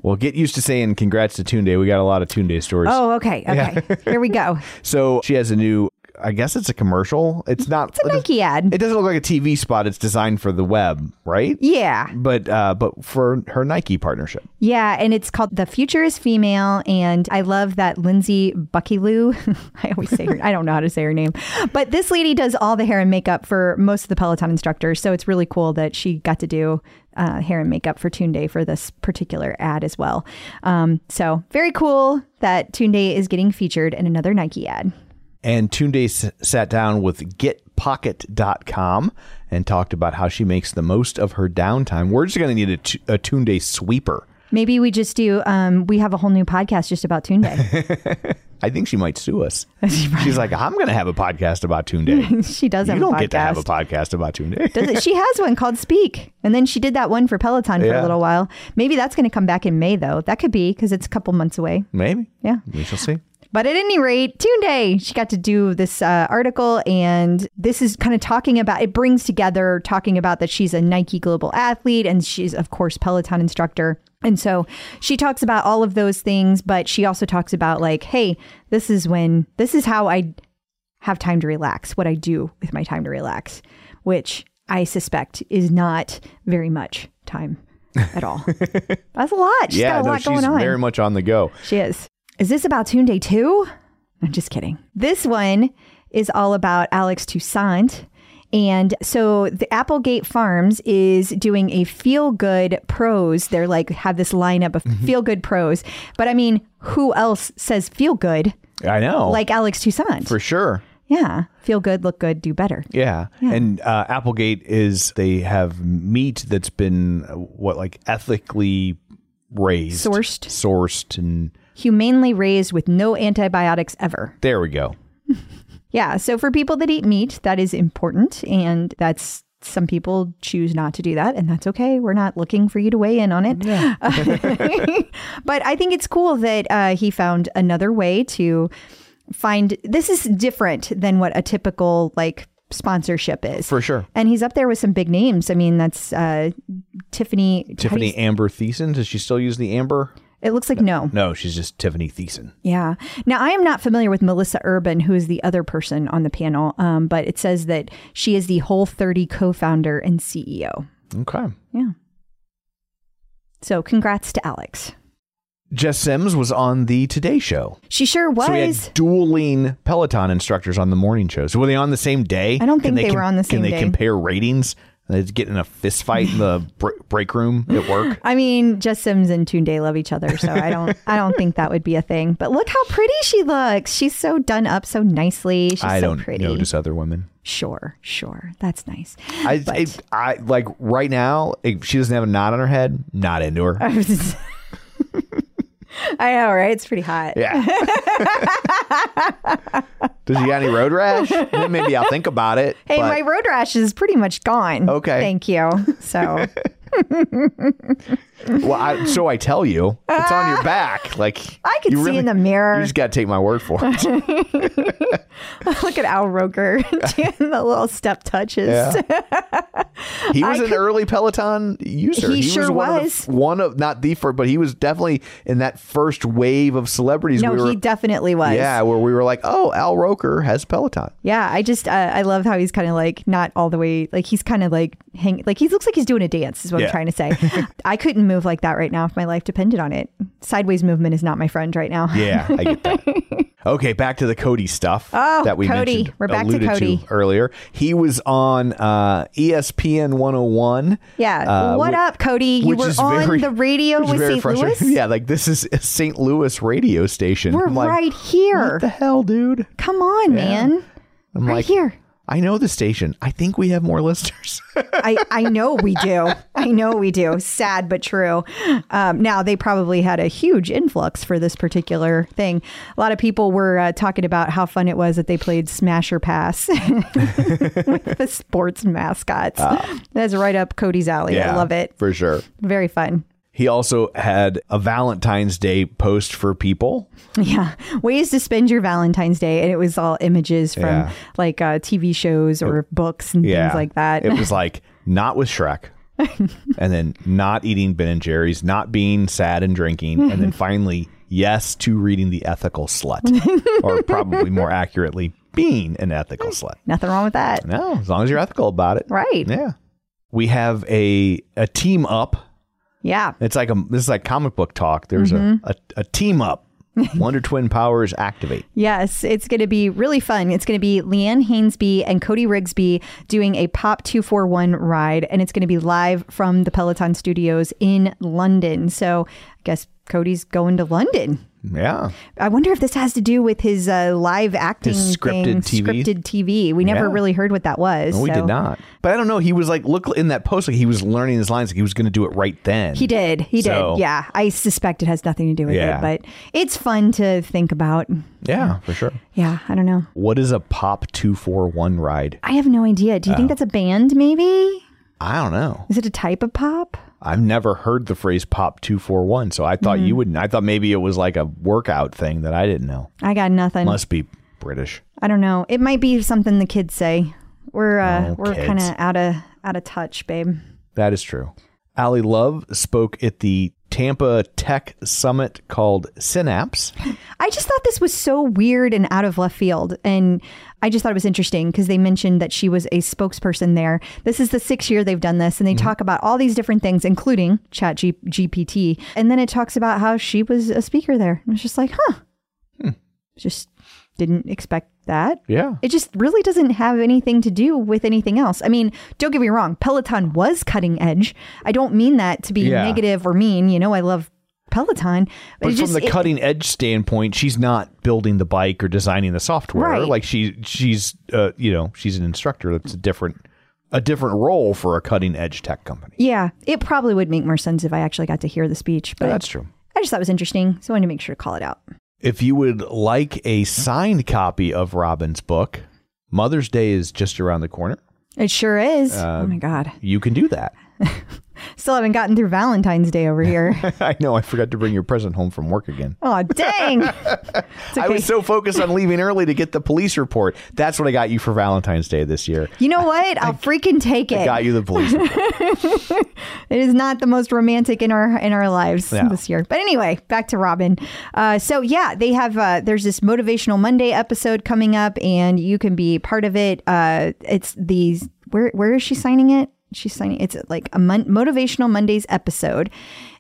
Well, get used to saying congrats to Tunde. We got a lot of Tunde stories. Oh, okay. Okay. Here we go. (laughs) So she has a new, I guess it's a commercial. It's not. It's a Nike ad. It doesn't look like a TV spot. It's designed for the web, right? Yeah. But uh, but for her Nike partnership. Yeah, and it's called The Future is Female. And I love that Lindsay Buckyloo. (laughs) I always say her, I don't know how to say her name. But this lady does all the hair and makeup for most of the Peloton instructors. So it's really cool that she got to do uh, hair and makeup for Tunde for this particular ad as well. Um, so very cool that Tunde is getting featured in another Nike ad. And Tunde s- sat down with GetPocket.com and talked about how she makes the most of her downtime. We're just going to need a, t- a Tunde sweeper. Maybe we just do, um, we have a whole new podcast just about Tunde. (laughs) (laughs) I think she might sue us. (laughs) She's like, I'm going to have a podcast about Tunde. she does you have don't a podcast. get to have a podcast about Tunde. Does it? She has one called Speak, and then she did that one for Peloton for Yeah. a little while. Maybe that's going to come back in May, though. That could be because it's a couple months away. Maybe. Yeah. We shall see. But at any rate, Tunde, she got to do this uh, article, and this is kind of talking about it brings together talking about that she's a Nike global athlete, and she's, of course, Peloton instructor. And so she talks about all of those things, but she also talks about, like, hey, this is when, this is how I have time to relax, what I do with my time to relax, which I suspect is not very much time at all. (laughs) That's a lot. She's yeah, got a no, lot she's going on. very much on the go. She is. Is this about Day 2? I'm just kidding. This one is all about Alex Toussaint. And so the Applegate Farms is doing a feel good pros. They're like, have this lineup of Mm-hmm. feel good pros. But I mean, who else says feel good I know. like Alex Toussaint? for sure. yeah. Feel good, look good, do better. Yeah. And uh, Applegate is they have meat that's been what like ethically raised, Sourced. sourced, and Humanely raised with no antibiotics ever. there we go. Yeah. So for people that eat meat, that is important. And that's some people choose not to do that. And that's okay. We're not looking for you to weigh in on it. (laughs) but I think it's cool that uh, he found another way to find this is different than what a typical like sponsorship is. For sure. And he's up there with some big names. I mean, that's uh, Tiffany. how you Tiffany Amber Thiessen. Does she still use the amber? It looks like no. No, she's just Tiffany Thiessen. Yeah. Now, I am not familiar with Melissa Urban, who is the other person on the panel, um, but it says that she is the Whole 30 co founder and CEO. Okay. Yeah. So, congrats to Alex. Jess Sims was on the Today Show. She sure was. So we had dueling Peloton instructors on the morning show. So were they on the same day? I don't think they were on the same day. Can they day. compare ratings? They get in a fist fight in the (laughs) break room at work. I mean, Jess Sims and Tunde love each other, so I don't, (laughs) I don't think that would be a thing. But look how pretty she looks. She's so done up so nicely. She's I so don't pretty. notice other women. Sure, sure, that's nice. I, But- I, I like right now. If she doesn't have a knot on her head, not into her. (laughs) I know, right? It's pretty hot. Yeah. (laughs) Does she got any road rash? Maybe I'll think about it. Hey, but- my road rash is pretty much gone. Okay. Thank you. So, (laughs) well, I, so I tell you, it's on your back. (laughs) Like I could you see in the mirror. You just got to take my word for it. (laughs) look at Al Roker (laughs) doing the little step touches. Yeah. He was I an could- early Peloton user. He sure one Of was. the, one of not the first, but he was definitely in that first wave of celebrities. No, we were, he definitely was. Yeah, where we were like, oh, Al Roker has Peloton. Yeah, I just uh, I love how he's kind of like not all the way like he's kind of like hang like he looks like he's doing a dance is what Yeah. I'm trying to say. I couldn't move like that right now if my life depended on it. Sideways movement is not my friend right now. Yeah, I get that. (laughs) Okay, back to the Cody stuff Oh, that we Cody. mentioned. We're back to Cody. earlier. He was on uh, ESPN 101. Yeah. uh, what up, Cody? You were on very- the radio with St. Louis. (laughs) Yeah, like this is a St. Louis radio station. We're like, right here. What the hell, dude? Come on, man. I'm right like, here. I know the station. I think we have more (laughs) listeners. I, I know we do. I know we do. Sad but true. Um, now they probably had a huge influx for this particular thing. A lot of people were uh, talking about how fun it was that they played Smasher Pass (laughs) with the sports mascots. That's right up Cody's alley. I love it. for sure. Very fun. He also had a Valentine's Day post for people. Yeah. Ways to spend your Valentine's Day. And it was all images from Yeah. like uh, TV shows or books and Yeah, things like that. It was like not with Shrek, (laughs) and then not eating Ben and Jerry's, not being sad and drinking, and then (laughs) finally yes to reading the ethical slut, or probably more (laughs) accurately, being an ethical slut. Nothing wrong with that. No, as long as you're ethical about it, Right. Yeah. We have a a team up. Yeah. It's like a this is like comic book talk. There's Mm-hmm. a, a a team up. (laughs) Wonder Twin powers activate. Yes, it's going to be really fun. It's going to be Leanne Hainsby and Cody Rigsby doing a Pop 241 ride, and it's going to be live from the Peloton studios in London. So I guess Cody's going to London. Yeah. I wonder if this has to do with his uh, live acting His scripted thing, TV? scripted TV. We never Yeah. really heard what that was. No, we so- did not. But I don't know. He was like, look in that post, like he was learning his lines, like he was going to do it right then. He did. He So- did. Yeah. I suspect it has nothing to do with Yeah. it, but it's fun to think about. Yeah, for sure. Yeah. I don't know. What is a Pop 241 ride? I have no idea. Do you Oh. think that's a band, maybe? I don't know. Is it a type of pop? I've never heard the phrase Pop 241, so I thought Mm-hmm. you wouldn't. I thought maybe it was like a workout thing that I didn't know. I got nothing. Must be British. I don't know. It might be something the kids say. We're uh, Oh, we're kind of out of out of touch, babe. That is true. Ally Love spoke at the Tampa Tech Summit called Synapse. (laughs) I just thought this was so weird and out of left field, and I just thought it was interesting because they mentioned that she was a spokesperson there. This is the sixth year they've done this, and they mm-hmm. talk about all these different things, including Chat G- GPT, and then it talks about how she was a speaker there. And it's just like, huh, hmm. just didn't expect that. Yeah. It just really doesn't have anything to do with anything else. I mean, don't get me wrong, Peloton was cutting edge. I don't mean that to be Yeah. negative or mean. You know, I love Peloton. But from just- the it- cutting edge standpoint, she's not building the bike or designing the software. Right. Like she, she's, uh, you know, she's an instructor. That's a different, a different role for a cutting edge tech company. Yeah, it probably would make more sense if I actually got to hear the speech, but That's true. I just thought it was interesting, so I wanted to make sure to call it out. If you would like a signed copy of Robin's book, Mother's Day is just around the corner. It sure is. Uh, oh my god, You can do that. (laughs) still haven't gotten through Valentine's Day over here. (laughs) I know. I forgot to bring your present home from work again. oh dang! (laughs) It's I was so focused on leaving early to get the police report. That's what I got you for Valentine's Day this year. you know what? I'll freaking take it. I got you the police report. (laughs) It is not the most romantic in our in our lives Yeah. this year. But anyway, back to Robin. Uh, so yeah, they have uh, there's this motivational Monday episode coming up, and you can be part of it. Uh, it's these where where is she signing it? She's signing it's like a mon- motivational Mondays episode.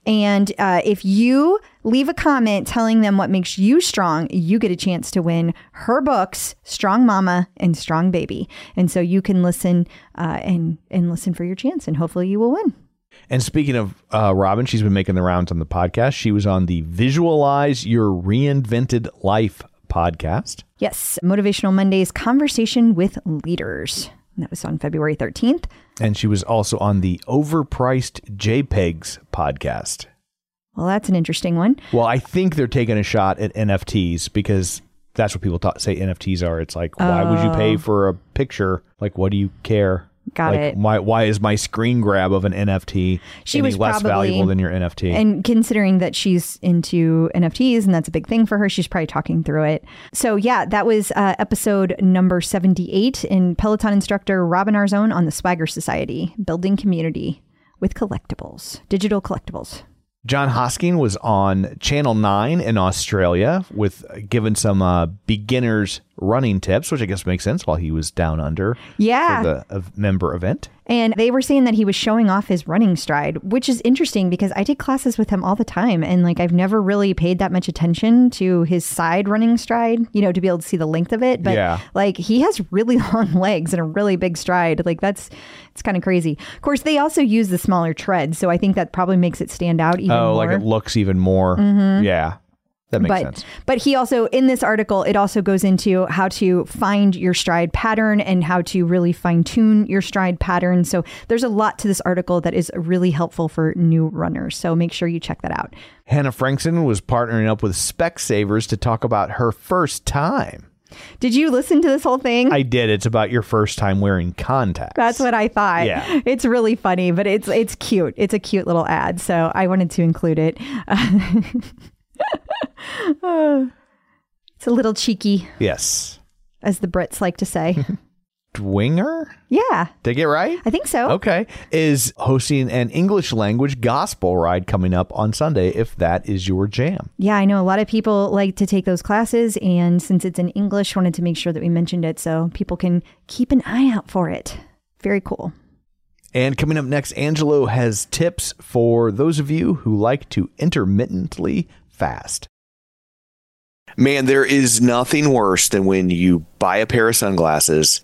And uh, if you leave a comment telling them what makes you strong, you get a chance to win her books, Strong Mama and Strong Baby. And so you can listen uh, and and listen for your chance, and hopefully you will win. And speaking of uh, Robin, she's been making the rounds on the podcast. She was on the Visualize Your Reinvented Life podcast. Yes, Motivational Mondays conversation with leaders. And that was on February 13th. And she was also on the Overpriced JPEGs podcast. Well, that's an interesting one. Well, I think they're taking a shot at NFTs because that's what people thought, say NFTs are. It's like, why would you Oh. pay for a picture? Like, what do you care? Got like, it. Why, why is my screen grab of an NFT She was less probably- valuable than your NFT? And considering that she's into NFTs and that's a big thing for her, she's probably talking through it. So, yeah, that was uh, episode number 78 in Peloton instructor Robin Arzon on the Swagger Society, building community with collectibles, digital collectibles. Jon Hosking was on Channel 9 in Australia with uh, giving some uh, beginners running tips, which I guess makes sense while he was down under Yeah. for the uh, member event. And they were saying that he was showing off his running stride, which is interesting because I take classes with him all the time. And like, I've never really paid that much attention to his side running stride, you know, to be able to see the length of it. But Yeah. like, he has really (laughs) long legs and a really big stride. Like, that's, it's kind of crazy. Of course, they also use the smaller tread. So I think that probably makes it stand out even Oh, more. like it looks even more. Mm-hmm. Yeah, that makes but sense. but he also in this article it also goes into how to find your stride pattern and how to really fine tune your stride pattern. So there's a lot to this article that is really helpful for new runners. So make sure you check that out. Hannah Frankson was partnering up with Specsavers to talk about her first time. Did you listen to this whole thing? I did. It's about your first time wearing contacts. That's what I thought. Yeah. (laughs) It's really funny, but it's it's cute. It's a cute little ad, so I wanted to include it. (laughs) (laughs) it's a little cheeky, Yes. as the Brits like to say. (laughs) Dwenger? yeah, Did I get it right? I think so. Okay. Is hosting an English language gospel ride coming up on Sunday if that is your jam. Yeah, I know a lot of people like to take those classes, and since it's in English, wanted to make sure that we mentioned it so people can keep an eye out for it. Very cool. And coming up next, Angelo has tips for those of you who like to intermittently fast. Man, there is nothing worse than when you buy a pair of sunglasses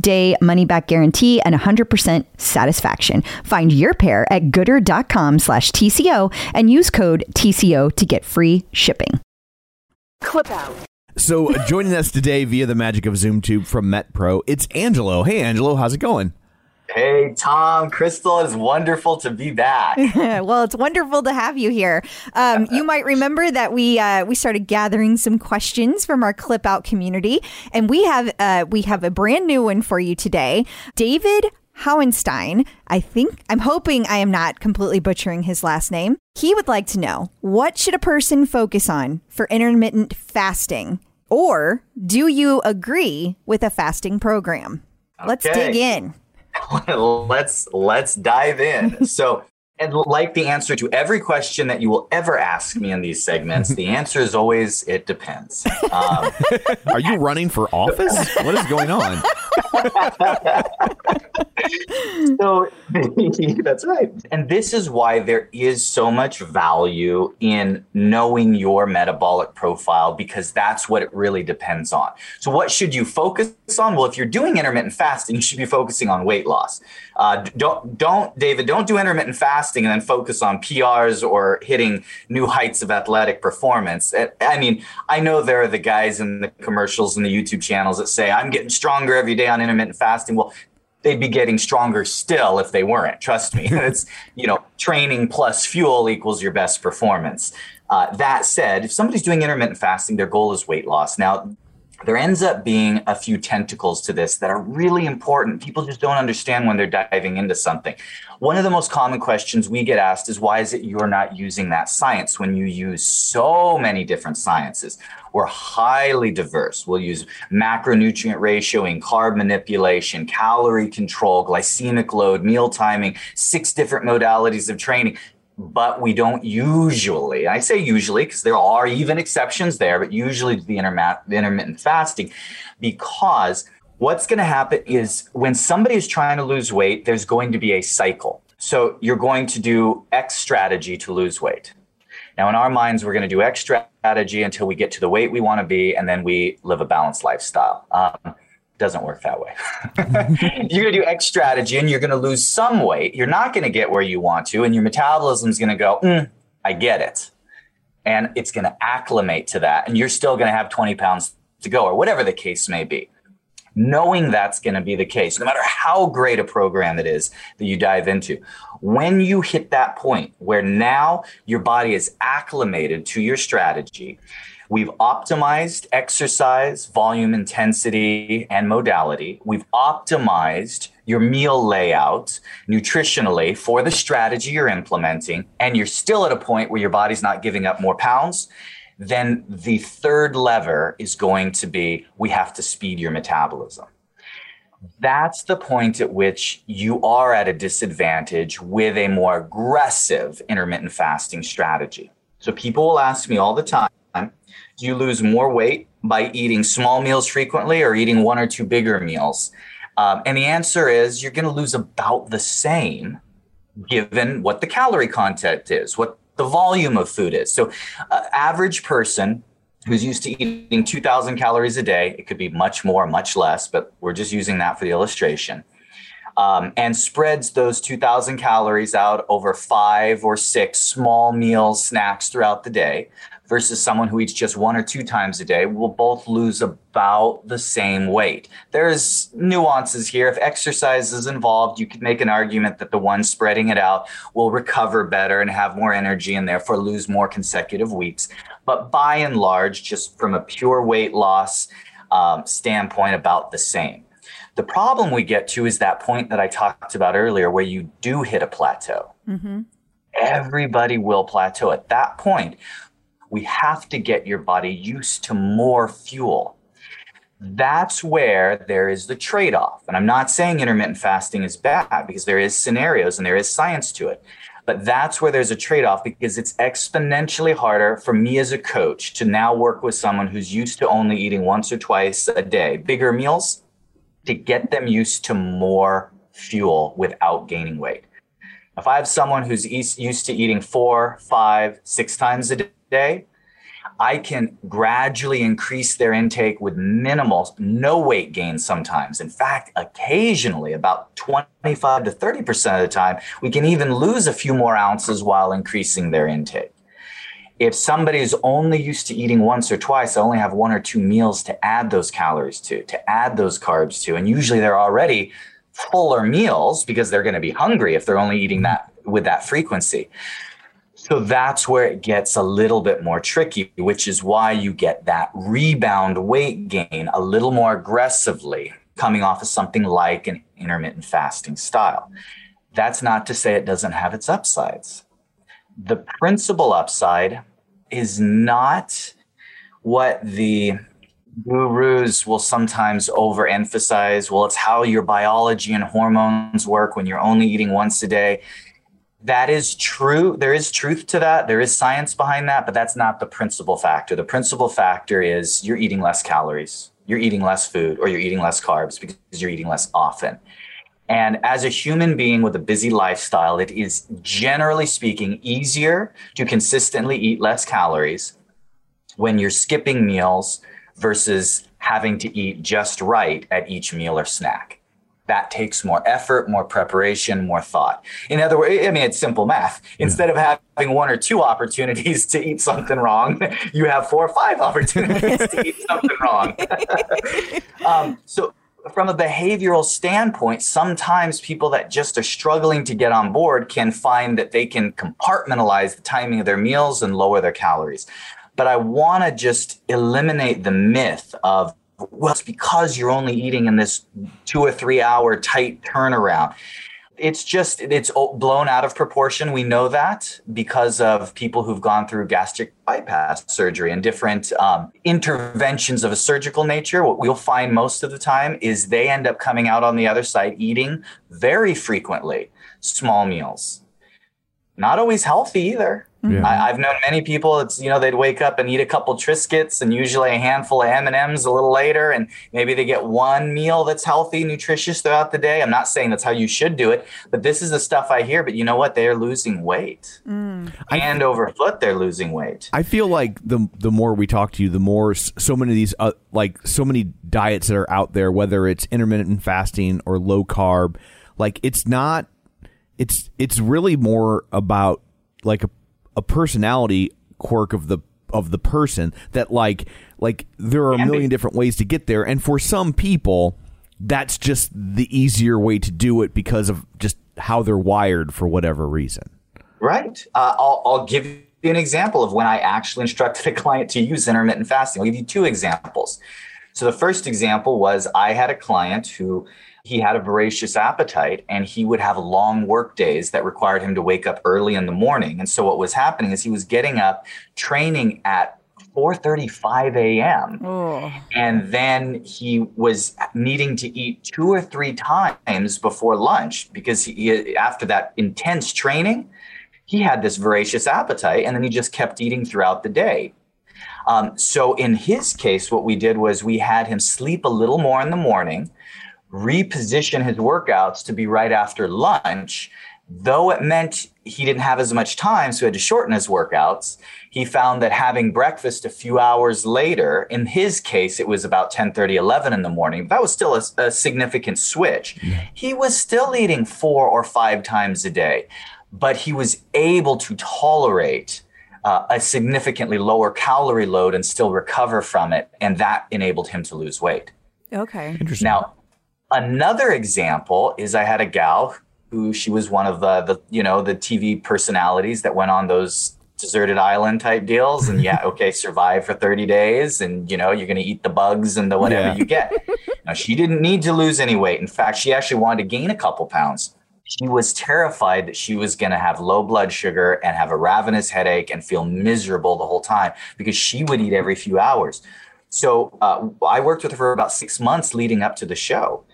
day money back guarantee and 100% satisfaction. Find your pair at goodr.com slash TCO and use code TCO to get free shipping. Clip out. So joining us today via the magic of ZoomTube from MetPro, it's Angelo. Hey, Angelo, how's it going? Hey, Tom, Crystal, it's wonderful to be back. (laughs) well, it's wonderful to have you here. Um, you might remember that we uh, we started gathering some questions from our clip out community, and we have uh, we have a brand new one for you today. David Howenstein, I think I'm hoping I am not completely butchering his last name. He would like to know what should a person focus on for intermittent fasting, or do you agree with a fasting program? Let's dig in. (laughs) let's let's dive in. (laughs) So, and like the answer to every question that you will ever ask me in these segments, the answer is always it depends. Um, (laughs) Are you running for office? What is going on? (laughs) so (laughs) that's right. And this is why there is so much value in knowing your metabolic profile because that's what it really depends on. So, what should you focus on? Well, if you're doing intermittent fasting, you should be focusing on weight loss. Uh, don't, don't, David, don't do intermittent fasting and then focus on PRs or hitting new heights of athletic performance. I- I mean, I know there are the guys in the commercials and the YouTube channels that say, I'm getting stronger every day on intermittent fasting. Well, they'd be getting stronger still if they weren't. Trust me. (laughs) it's, you know, training plus fuel equals your best performance. Uh, that said, if somebody's doing intermittent fasting, their goal is weight loss. Now, there ends up being a few tentacles to this that are really important. People just don't understand when they're diving into something. One of the most common questions we get asked is why is it you're not using that science when you use so many different sciences? We're highly diverse. We'll use macronutrient ratioing, carb manipulation, calorie control, glycemic load, meal timing, six different modalities of training but we don't usually, I say usually because there are even exceptions there, but usually the intermittent fasting because what's going to happen is when somebody is trying to lose weight, there's going to be a cycle. So you're going to do X strategy to lose weight. Now, in our minds, we're going to do X strategy until we get to the weight we want to be, and then we live a balanced lifestyle. Um, doesn't work that way. (laughs) you're going to do X strategy and you're going to lose some weight. You're not going to get where you want to, and your metabolism is going to go, mm, I get it. And it's going to acclimate to that. And you're still going to have 20 pounds to go, or whatever the case may be. Knowing that's going to be the case, no matter how great a program it is that you dive into, when you hit that point where now your body is acclimated to your strategy, We've optimized exercise, volume, intensity, and modality. We've optimized your meal layout nutritionally for the strategy you're implementing, and you're still at a point where your body's not giving up more pounds. Then the third lever is going to be we have to speed your metabolism that's the point at which you are at a disadvantage with a more aggressive intermittent fasting strategy. So people will ask me all the time, do you lose more weight by eating small meals frequently or eating one or two bigger meals? Um, and the answer is you're going to lose about the same given what the calorie content is, what the volume of food is. So, uh, average person who's used to eating 2,000 calories a day, it could be much more, much less, but we're just using that for the illustration. Um, and spreads those 2,000 calories out over five or six small meals, snacks throughout the day versus someone who eats just one or two times a day will both lose about the same weight. There's nuances here. If exercise is involved, you could make an argument that the one spreading it out will recover better and have more energy and therefore lose more consecutive weeks. But by and large, just from a pure weight loss um, standpoint, about the same. The problem we get to is that point that I talked about earlier, where you do hit a plateau. Mm-hmm. Everybody will plateau at that point we have to get your body used to more fuel. That's where there is the trade off. And I'm not saying intermittent fasting is bad because there is scenarios and there is science to it. But that's where there's a trade off because it's exponentially harder for me as a coach to now work with someone who's used to only eating once or twice a day, bigger meals, to get them used to more fuel without gaining weight. If I have someone who's used to eating four, five, six times a day, I can gradually increase their intake with minimal, no weight gain sometimes. In fact, occasionally, about 25 to 30% of the time, we can even lose a few more ounces while increasing their intake. If somebody is only used to eating once or twice, I only have one or two meals to add those calories to, to add those carbs to. And usually they're already fuller meals because they're going to be hungry if they're only eating that with that frequency. So that's where it gets a little bit more tricky, which is why you get that rebound weight gain a little more aggressively coming off of something like an intermittent fasting style. That's not to say it doesn't have its upsides. The principal upside is not what the gurus will sometimes overemphasize. Well, it's how your biology and hormones work when you're only eating once a day that is true. There is truth to that. There is science behind that, but that's not the principal factor. The principal factor is you're eating less calories, you're eating less food, or you're eating less carbs because you're eating less often. And as a human being with a busy lifestyle, it is generally speaking easier to consistently eat less calories when you're skipping meals versus having to eat just right at each meal or snack that takes more effort, more preparation, more thought. In other words, I mean, it's simple math. Instead yeah. of having one or two opportunities to eat something wrong, (laughs) you have four or five opportunities to eat something wrong. (laughs) um, so, from a behavioral standpoint, sometimes people that just are struggling to get on board can find that they can compartmentalize the timing of their meals and lower their calories. But I want to just eliminate the myth of well, it's because you're only eating in this two or three hour tight turnaround. It's just, it's blown out of proportion. We know that because of people who've gone through gastric bypass surgery and different um, interventions of a surgical nature. What we'll find most of the time is they end up coming out on the other side eating very frequently small meals not always healthy either. Yeah. I, I've known many people. It's you know they'd wake up and eat a couple Triscuits and usually a handful of M and M's a little later, and maybe they get one meal that's healthy, nutritious throughout the day. I'm not saying that's how you should do it, but this is the stuff I hear. But you know what? They are losing weight, hand over foot. They're losing weight. I feel like the the more we talk to you, the more so many of these uh, like so many diets that are out there, whether it's intermittent fasting or low carb, like it's not. It's it's really more about like a, a personality quirk of the of the person that like like there are a million different ways to get there, and for some people, that's just the easier way to do it because of just how they're wired for whatever reason. Right. Uh, I'll, I'll give you an example of when I actually instructed a client to use intermittent fasting. I'll give you two examples. So the first example was I had a client who he had a voracious appetite and he would have long work days that required him to wake up early in the morning. And so what was happening is he was getting up, training at 4:35 a.m. and then he was needing to eat two or three times before lunch because he, after that intense training he had this voracious appetite and then he just kept eating throughout the day um, so in his case what we did was we had him sleep a little more in the morning reposition his workouts to be right after lunch though it meant he didn't have as much time so he had to shorten his workouts he found that having breakfast a few hours later in his case it was about 10 11 in the morning that was still a, a significant switch he was still eating four or five times a day but he was able to tolerate uh, a significantly lower calorie load and still recover from it and that enabled him to lose weight Okay. Interesting. now, another example is I had a gal who she was one of the, the you know the TV personalities that went on those deserted island type deals and yeah (laughs) okay survive for 30 days and you know you're going to eat the bugs and the whatever Yeah. you get now she didn't need to lose any weight in fact she actually wanted to gain a couple pounds she was terrified that she was going to have low blood sugar and have a ravenous headache and feel miserable the whole time because she would eat every few hours so uh, I worked with her for about six months leading up to the show.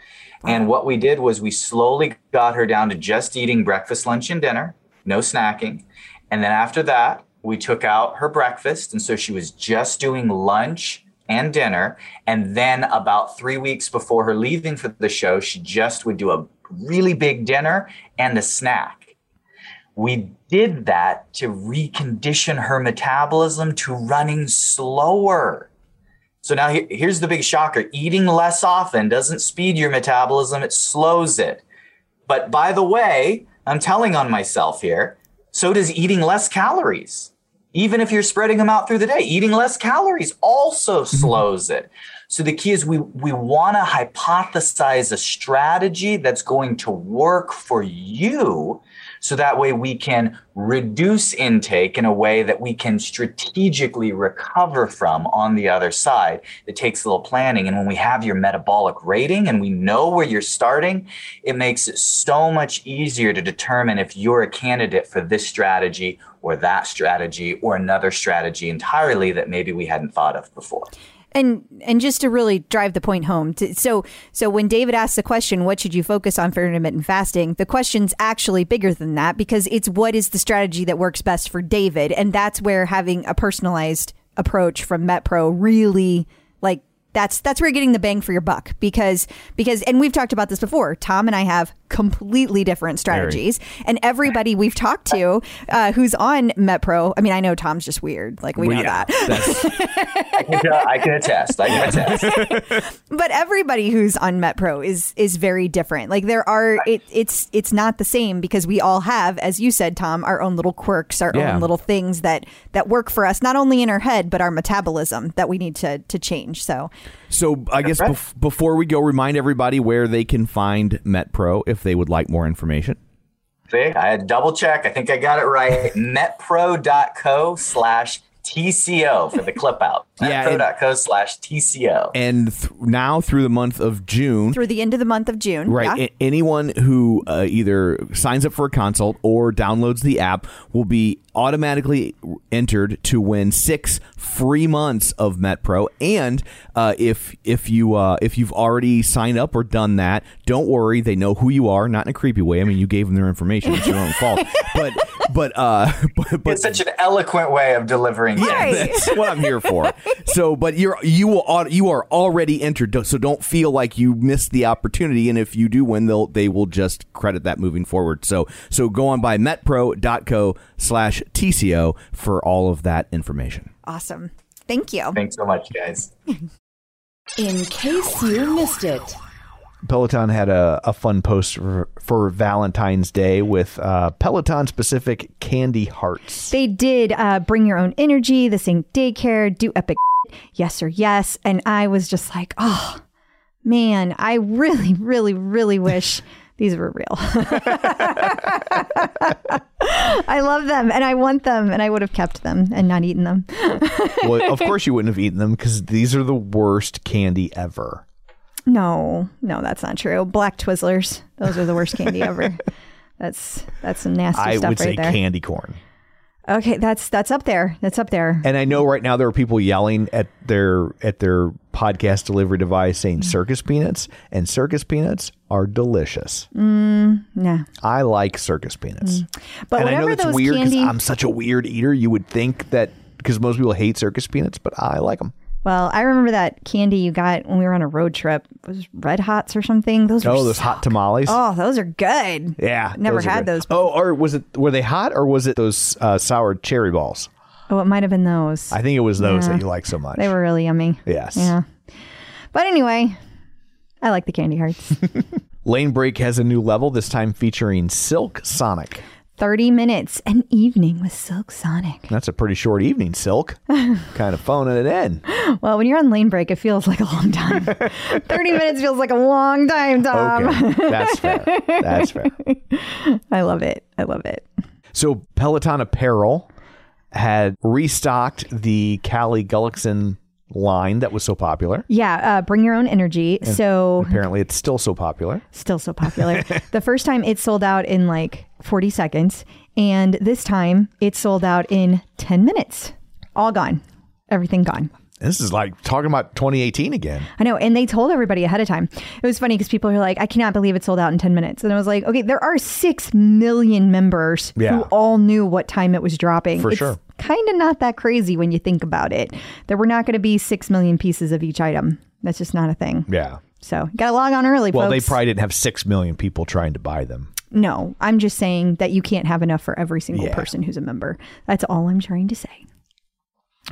And what we did was we slowly got her down to just eating breakfast, lunch, and dinner, no snacking. And then after that, we took out her breakfast. And so she was just doing lunch and dinner. And then about three weeks before her leaving for the show, she just would do a really big dinner and a snack. We did that to recondition her metabolism to running slower. So now he- here's the big shocker eating less often doesn't speed your metabolism, it slows it. But by the way, I'm telling on myself here, so does eating less calories. Even if you're spreading them out through the day, eating less calories also mm-hmm. slows it. So the key is we we want to hypothesize a strategy that's going to work for you so that way we can reduce intake in a way that we can strategically recover from on the other side. It takes a little planning. And when we have your metabolic rating and we know where you're starting, it makes it so much easier to determine if you're a candidate for this strategy or that strategy or another strategy entirely that maybe we hadn't thought of before. And and just to really drive the point home, to, so so when David asks the question, "What should you focus on for intermittent fasting?" The question's actually bigger than that because it's what is the strategy that works best for David, and that's where having a personalized approach from MetPro really like that's that's where you're getting the bang for your buck because because and we've talked about this before. Tom and I have completely different strategies, and everybody we've talked to uh, who's on MetPro. I mean, I know Tom's just weird, like we Well, know yeah, that. I can, (laughs) I can attest. I can attest. but everybody who's on MetPro is is very different. Like there are it, it's it's not the same because we all have, as you said, Tom, our own little quirks, our Yeah. own little things that that work for us, not only in our head but our metabolism that we need to to change. So So I guess bef- before we go, remind everybody where they can find MetPro if they would like more information. See, I had double check. I think I got it right. (laughs) Metpro.co slash TCO for the clip out. (laughs) Yeah, and- Metpro.co slash TCO. And th- now through the month of June, through the end of the month of June, right, yeah? a- anyone who uh, either signs up for a consult or downloads the app will be automatically entered to win six free months of MetPro. And uh, if if you uh, if you've already signed up or done that, don't worry, they know who you are. Not in a creepy way. I mean, you gave them their information; it's your own fault. (laughs) But but uh, (laughs) but, but It's such an eloquent way of delivering. yeah, Right. that's what I'm here for. So, but you're you will you are already entered, so don't feel like you missed the opportunity. And if you do win, they'll they will just credit that moving forward. So, so go on by metpro.co slash TCO for all of that information. Awesome. Thank you. Thanks so much, guys. (laughs) In case you missed it. Peloton had a, a fun post for, for Valentine's Day with uh, Peloton specific candy hearts. They did uh, bring your own energy, the same daycare, do epic (laughs) yes or yes. And I was just like, oh, man, I really, really, really wish (laughs) these were real. (laughs) I love them and I want them and I would have kept them and not eaten them. well, of course you wouldn't have eaten them because these are the worst candy ever. No, no, that's not true. Black Twizzlers, those are the worst candy ever. (laughs) That's that's some nasty I stuff would say right there. candy corn. Okay, that's that's up there. That's up there. And I know right now there are people yelling at their at their podcast delivery device saying Mm. circus peanuts, and circus peanuts are delicious. Mm, Nah. I like circus peanuts. Mm. But and I know that's weird because candy I'm such a weird eater. You would think that because most people hate circus peanuts, but I like them. Well, I remember that candy you got when we were on a road trip. It was Red Hots or something. Those Oh, those so- hot tamales. Oh, those are good. yeah, never are had those Oh, or was it were they hot or was it those uh, sour cherry balls? Oh, it might have been those. I think it was those Yeah. that you like so much. they were really yummy. Yes. Yeah. But anyway, I like the candy hearts. (laughs) Lane Break has a new level this time featuring Silk Sonic. 30 minutes an evening with Silk Sonic. That's a pretty short evening, Silk. (laughs) kind of phoning it in. Well, when you're on lane break, it feels like a long time. (laughs) 30 minutes feels like a long time, Tom. Okay, that's fair. That's fair. (laughs) I love it. I love it. So Peloton Apparel had restocked the Callie Gullickson line that was so popular. Yeah, uh, bring your own energy. So Apparently, it's still so popular. still so popular. the first time it sold out in like 40 seconds, and this time it sold out in 10 minutes. All gone. Everything gone. This is like talking about 2018 again. I know. And they told everybody ahead of time. It was funny because people were like, I cannot believe it sold out in 10 minutes. And I was like, okay, there are 6 million members Yeah. who all knew what time it was dropping. For it's sure. kind of not that crazy when you think about it. There were not going to be 6 million pieces of each item. That's just not a thing. Yeah. So got to log on early, Well, folks. they probably didn't have 6 million people trying to buy them. No, I'm just saying that you can't have enough for every single Yeah. person who's a member. That's all I'm trying to say.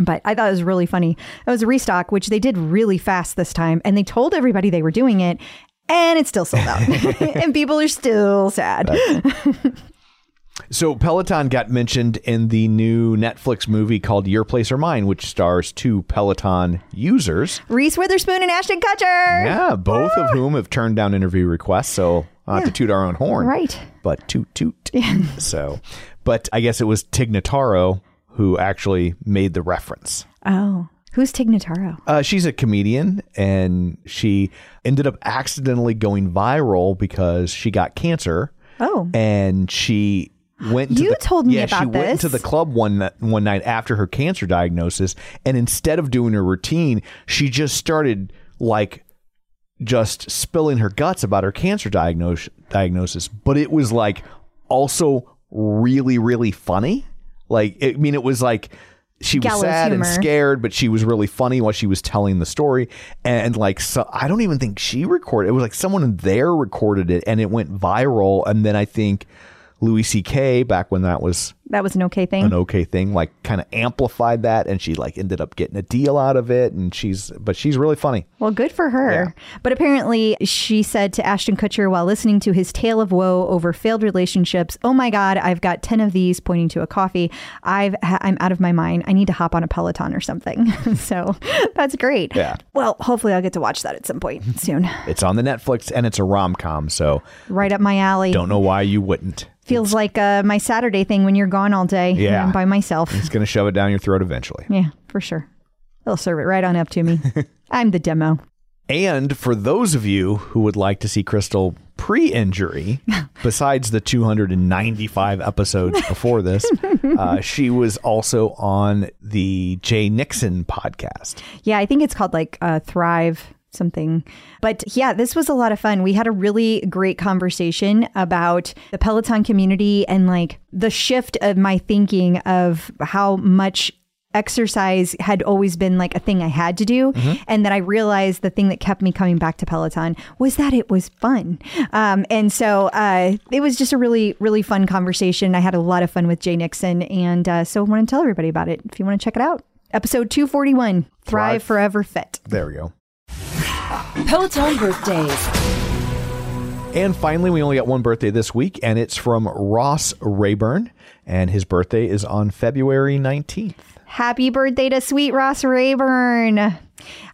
But I thought it was really funny. It was a restock, which they did really fast this time, and they told everybody they were doing it, and it's still sold out. (laughs) (laughs) and people are still sad. (laughs) So Peloton got mentioned in the new Netflix movie called Your Place or Mine, which stars two Peloton users. Reese Witherspoon and Ashton Kutcher. Yeah, both of whom have turned down interview requests. So not to toot our own horn, Right. But toot toot. (laughs) so, but I guess it was Tig Notaro who actually made the reference. Oh, who's Tig Notaro? Uh, she's a comedian, and she ended up accidentally going viral because she got cancer. Oh. and she went. To You the, told me yeah, she about went this. the club one one night after her cancer diagnosis, and instead of doing her routine, she just started like just spilling her guts about her cancer diagnosis. Diagnosis, but it was like also really really funny. Like I mean, it was like. She was Gallows sad and scared, but she was really funny while she was telling the story. And like, so I don't even think she recorded. It was like someone there recorded it, and it went viral. And then I think Louis C.K. back when that was That was an okay thing. an okay thing, like kind of amplified that, and she like ended up getting a deal out of it. And she's, but she's really funny. Well, good for her. But apparently, she said to Ashton Kutcher while listening to his tale of woe over failed relationships, "Oh my God, I've got ten of these," pointing to a coffee. I've ha- I'm out of my mind. I need to hop on a Peloton or something. (laughs) so that's great. Yeah. Well, hopefully, I'll get to watch that at some point (laughs) soon. It's on the Netflix, and it's a rom com. So right up my alley. don't know why you wouldn't. Feels like uh, my Saturday thing when you're gone all day. and Yeah. I'm by myself. It's gonna shove it down your throat eventually. yeah, for sure. They'll serve it right on up to me. (laughs) I'm the demo. And for those of you who would like to see Crystal pre injury, (laughs) besides the 295 episodes before this, (laughs) uh, she was also on the Jay Nixon podcast. Yeah, I think it's called like uh, Thrive something. But yeah, this was a lot of fun. We had a really great conversation about the Peloton community and like the shift of my thinking of how much exercise had always been like a thing I had to do. And that I realized the thing that kept me coming back to Peloton was that it was fun. Um, and so uh, it was just a really, really fun conversation. I had a lot of fun with Jay Nixon. And uh, so I want to tell everybody about it if you want to check it out. Episode 241 Thrive, Thrive. Forever Fit. There we go. Peloton birthdays. And finally, we only got one birthday this week, and it's from Ross Rayburn, and his birthday is on February 19th. Happy birthday to sweet Ross Rayburn.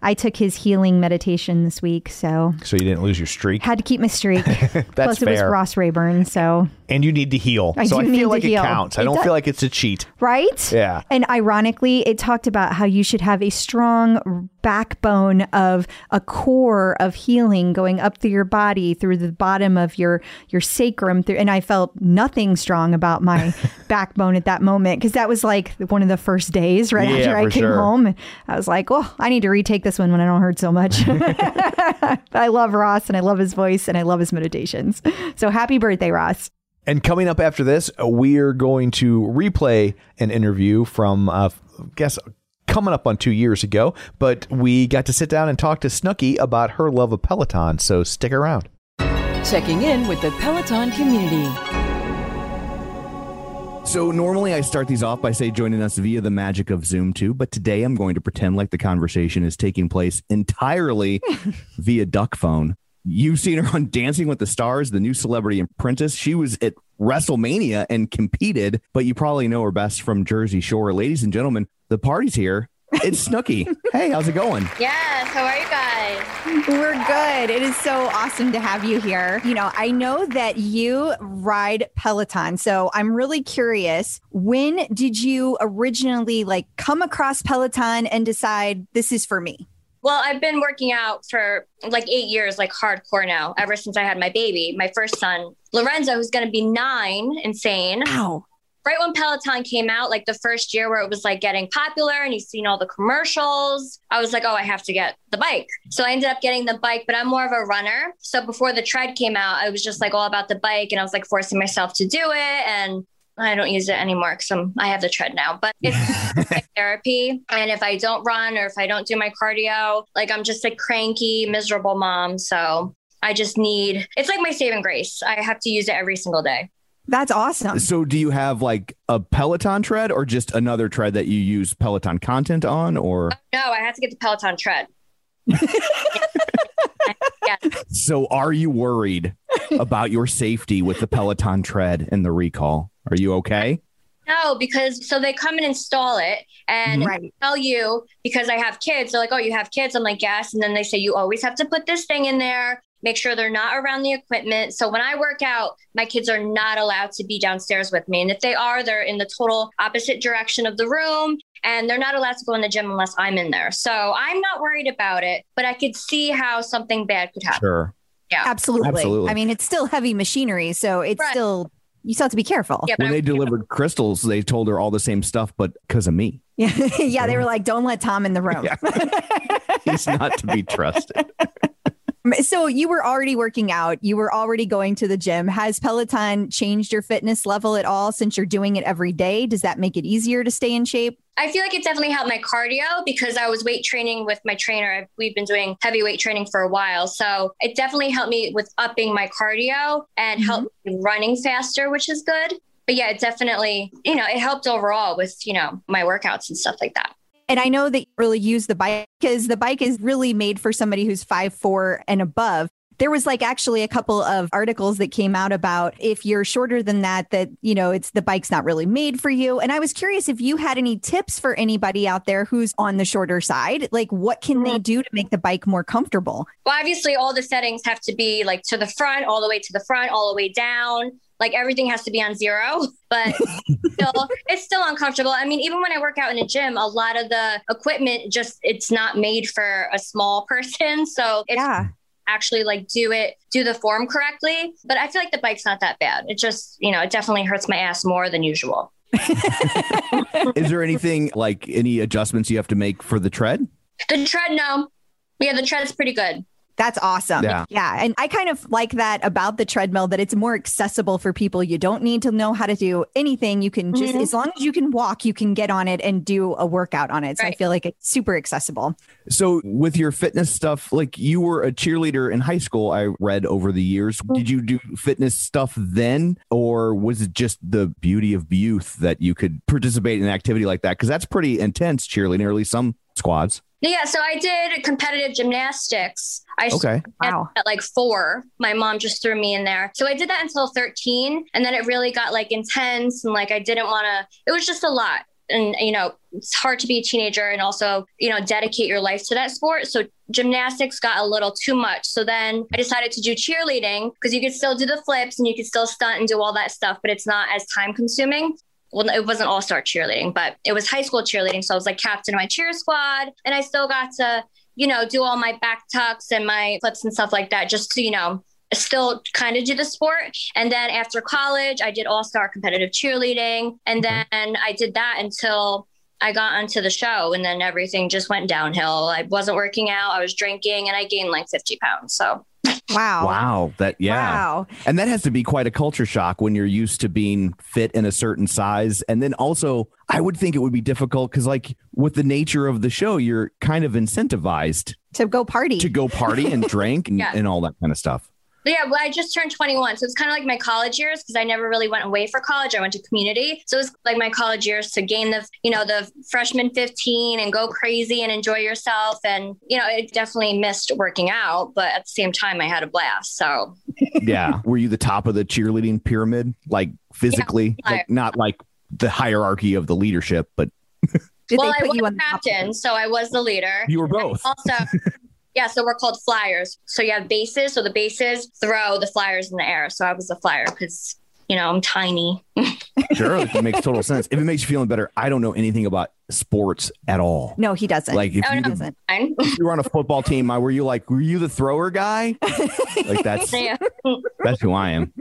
I took his healing meditation this week, so So you didn't lose your streak. had to keep my streak. (laughs) That's Plus, it was. Ross Rayburn, so And you need to heal. I so do I need feel to like heal. it counts. I It don't does- feel like it's a cheat. right? Yeah. And ironically, it talked about how you should have a strong backbone of a core of healing going up through your body, through the bottom of your your sacrum. Through, and I felt nothing strong about my (laughs) backbone at that moment because that was like one of the first days right Yeah, after I for came sure. home. And I was like, oh, I need to retake this one when I don't hurt so much. (laughs) (laughs) I love Ross and I love his voice and I love his meditations. So happy birthday, Ross. And coming up after this, we are going to replay an interview from, uh, I guess, coming up on two years ago. But we got to sit down and talk to Snooki about her love of Peloton. So stick around. Checking in with the Peloton community. So normally I start these off by say joining us via the magic of Zoom too, but today I'm going to pretend like the conversation is taking place entirely (laughs) via duck phone. You've seen her on Dancing with the Stars, the new celebrity apprentice. She was at WrestleMania and competed, but you probably know her best from Jersey Shore. Ladies and gentlemen, the party's here. It's Snooki. (laughs) hey, how's it going? Yes, how are you guys? We're good. It is so awesome to have you here. You know, I know that you ride Peloton, so I'm really curious. When did you originally like come across Peloton and decide this is for me? Well, I've been working out for like eight years, like hardcore now, ever since I had my baby, my first son, Lorenzo, who's going to be nine, insane. Wow. Right when Peloton came out, like the first year where it was like getting popular and you've seen all the commercials, I was like, oh, I have to get the bike. So I ended up getting the bike, but I'm more of a runner. So before the tread came out, I was just like all about the bike and I was like forcing myself to do it. And I don't use it anymore because I have the tread now, but it's (laughs) my therapy. And if I don't run or if I don't do my cardio, like I'm just a cranky, miserable mom. So I just need, it's like my saving grace. I have to use it every single day. That's awesome. So do you have like a Peloton tread or just another tread that you use Peloton content on or oh, No, I have to get the Peloton tread. (laughs) yeah. So are you worried about your safety with the Peloton tread and the recall? Are you okay? No, because so they come and install it and mm-hmm. Right. tell you because I have kids. They're like, oh, you have kids. I'm like, yes. And then they say, you always have to put this thing in there. Make sure they're not around the equipment. So when I work out, my kids are not allowed to be downstairs with me. And if they are, they're in the total opposite direction of the room and they're not allowed to go in the gym unless I'm in there. So I'm not worried about it, but I could see how something bad could happen. Sure. Absolutely. Absolutely. I mean, it's still heavy machinery, so it's Right. still you still have to be careful. Yeah, When I- they delivered crystals, they told her all the same stuff, but because of me, Yeah, (laughs) yeah. They were like, "Don't let Tom in the room." (laughs) he's not to be trusted. (laughs) So you were already working out. You were already going to the gym. Has Peloton changed your fitness level at all since you're doing it every day? Does that make it easier to stay in shape? I feel like it definitely helped my cardio because I was weight training with my trainer. We've been doing heavy weight training for a while. So it definitely helped me with upping my cardio and helped mm-hmm. me running faster, which is good. But yeah, it definitely, you know, it helped overall with, you know, my workouts and stuff like that. And I know that you really use the bike because the bike is really made for somebody who's five four and above. There was like actually a couple of articles that came out about if you're shorter than that, that, you know, it's the bike's not really made for you. And I was curious if you had any tips for anybody out there who's on the shorter side. Like, what can they mm-hmm. do to make the bike more comfortable? Well, obviously, all the settings have to be like to the front, all the way to the front, all the way down. Like everything has to be on zero, (laughs) but still, it's still uncomfortable. I mean, even when I work out in a gym, a lot of the equipment just it's not made for a small (laughs) person. So it's Yeah. actually like do it, do the form correctly. But I feel like the bike's not that bad. It just, you know, it definitely hurts my ass more than usual. Is there anything like any adjustments you have to make for the tread? The tread, no. Yeah, the tread's pretty good. That's awesome. Yeah. Yeah. And I kind of like that about the treadmill that it's more accessible for people. You don't need to know how to do anything. You can just, Mhm. as long as you can walk, you can get on it and do a workout on it. So I feel like it's super accessible. So, with your fitness stuff, like you were a cheerleader in high school, I read over the years. Did you do fitness stuff then, or was it just the beauty of youth that you could participate in an activity like that? Because that's pretty intense cheerleading, or at least some squads. Yeah, so I did competitive gymnastics. I Okay. Wow. at like four. My mom just threw me in there. So I did that until 13. And then it really got like intense and like I didn't want to, it was just a lot. And, you know, it's hard to be a teenager and also, you know, dedicate your life to that sport. So gymnastics got a little too much. So then I decided to do cheerleading because you could still do the flips and you could still stunt and do all that stuff, but it's not as time consuming well, it wasn't all star cheerleading, but it was high school cheerleading. So I was like captain of my cheer squad, and I still got to, you know, do all my back tucks and my flips and stuff like that, just to, you know, still kind of do the sport. And then after college, I did all star competitive cheerleading, and mm-hmm. then I did that until. I got onto the show and then everything just went downhill. I wasn't working out, I was drinking, and I gained like 50 pounds. So, Wow. Wow. That, yeah. Wow. And that has to be quite a culture shock when you're used to being fit in a certain size. And then also, I would think it would be difficult because, like, with the nature of the show, you're kind of incentivized To go party. to go party and (laughs) drink and, Yeah. and all that kind of stuff. But yeah, well, I just turned 21. So it's kind of like my college years because I never really went away for college. I went to community. So it's like my college years to gain the, you know, the freshman 15 and go crazy and enjoy yourself. And, you know, it definitely missed working out, but at the same time, I had a blast. So (laughs) Yeah. Were you the top of the cheerleading pyramid, like physically, Yeah. like not like the hierarchy of the leadership, but Did well, they I was you on the captain. So I was the leader. you were both. Also, (laughs) yeah, so we're called flyers. So you have bases. So the bases throw the flyers in the air. So I was a flyer because, you know, I'm tiny. (laughs) Sure. It makes total sense. If it makes you feeling better, I don't know anything about sports at all. No, he doesn't. Like if Oh, you, no. doesn't. (laughs) If you were on a football team, I- were you like, were you the thrower guy? Like that's (laughs) yeah. that's who I am.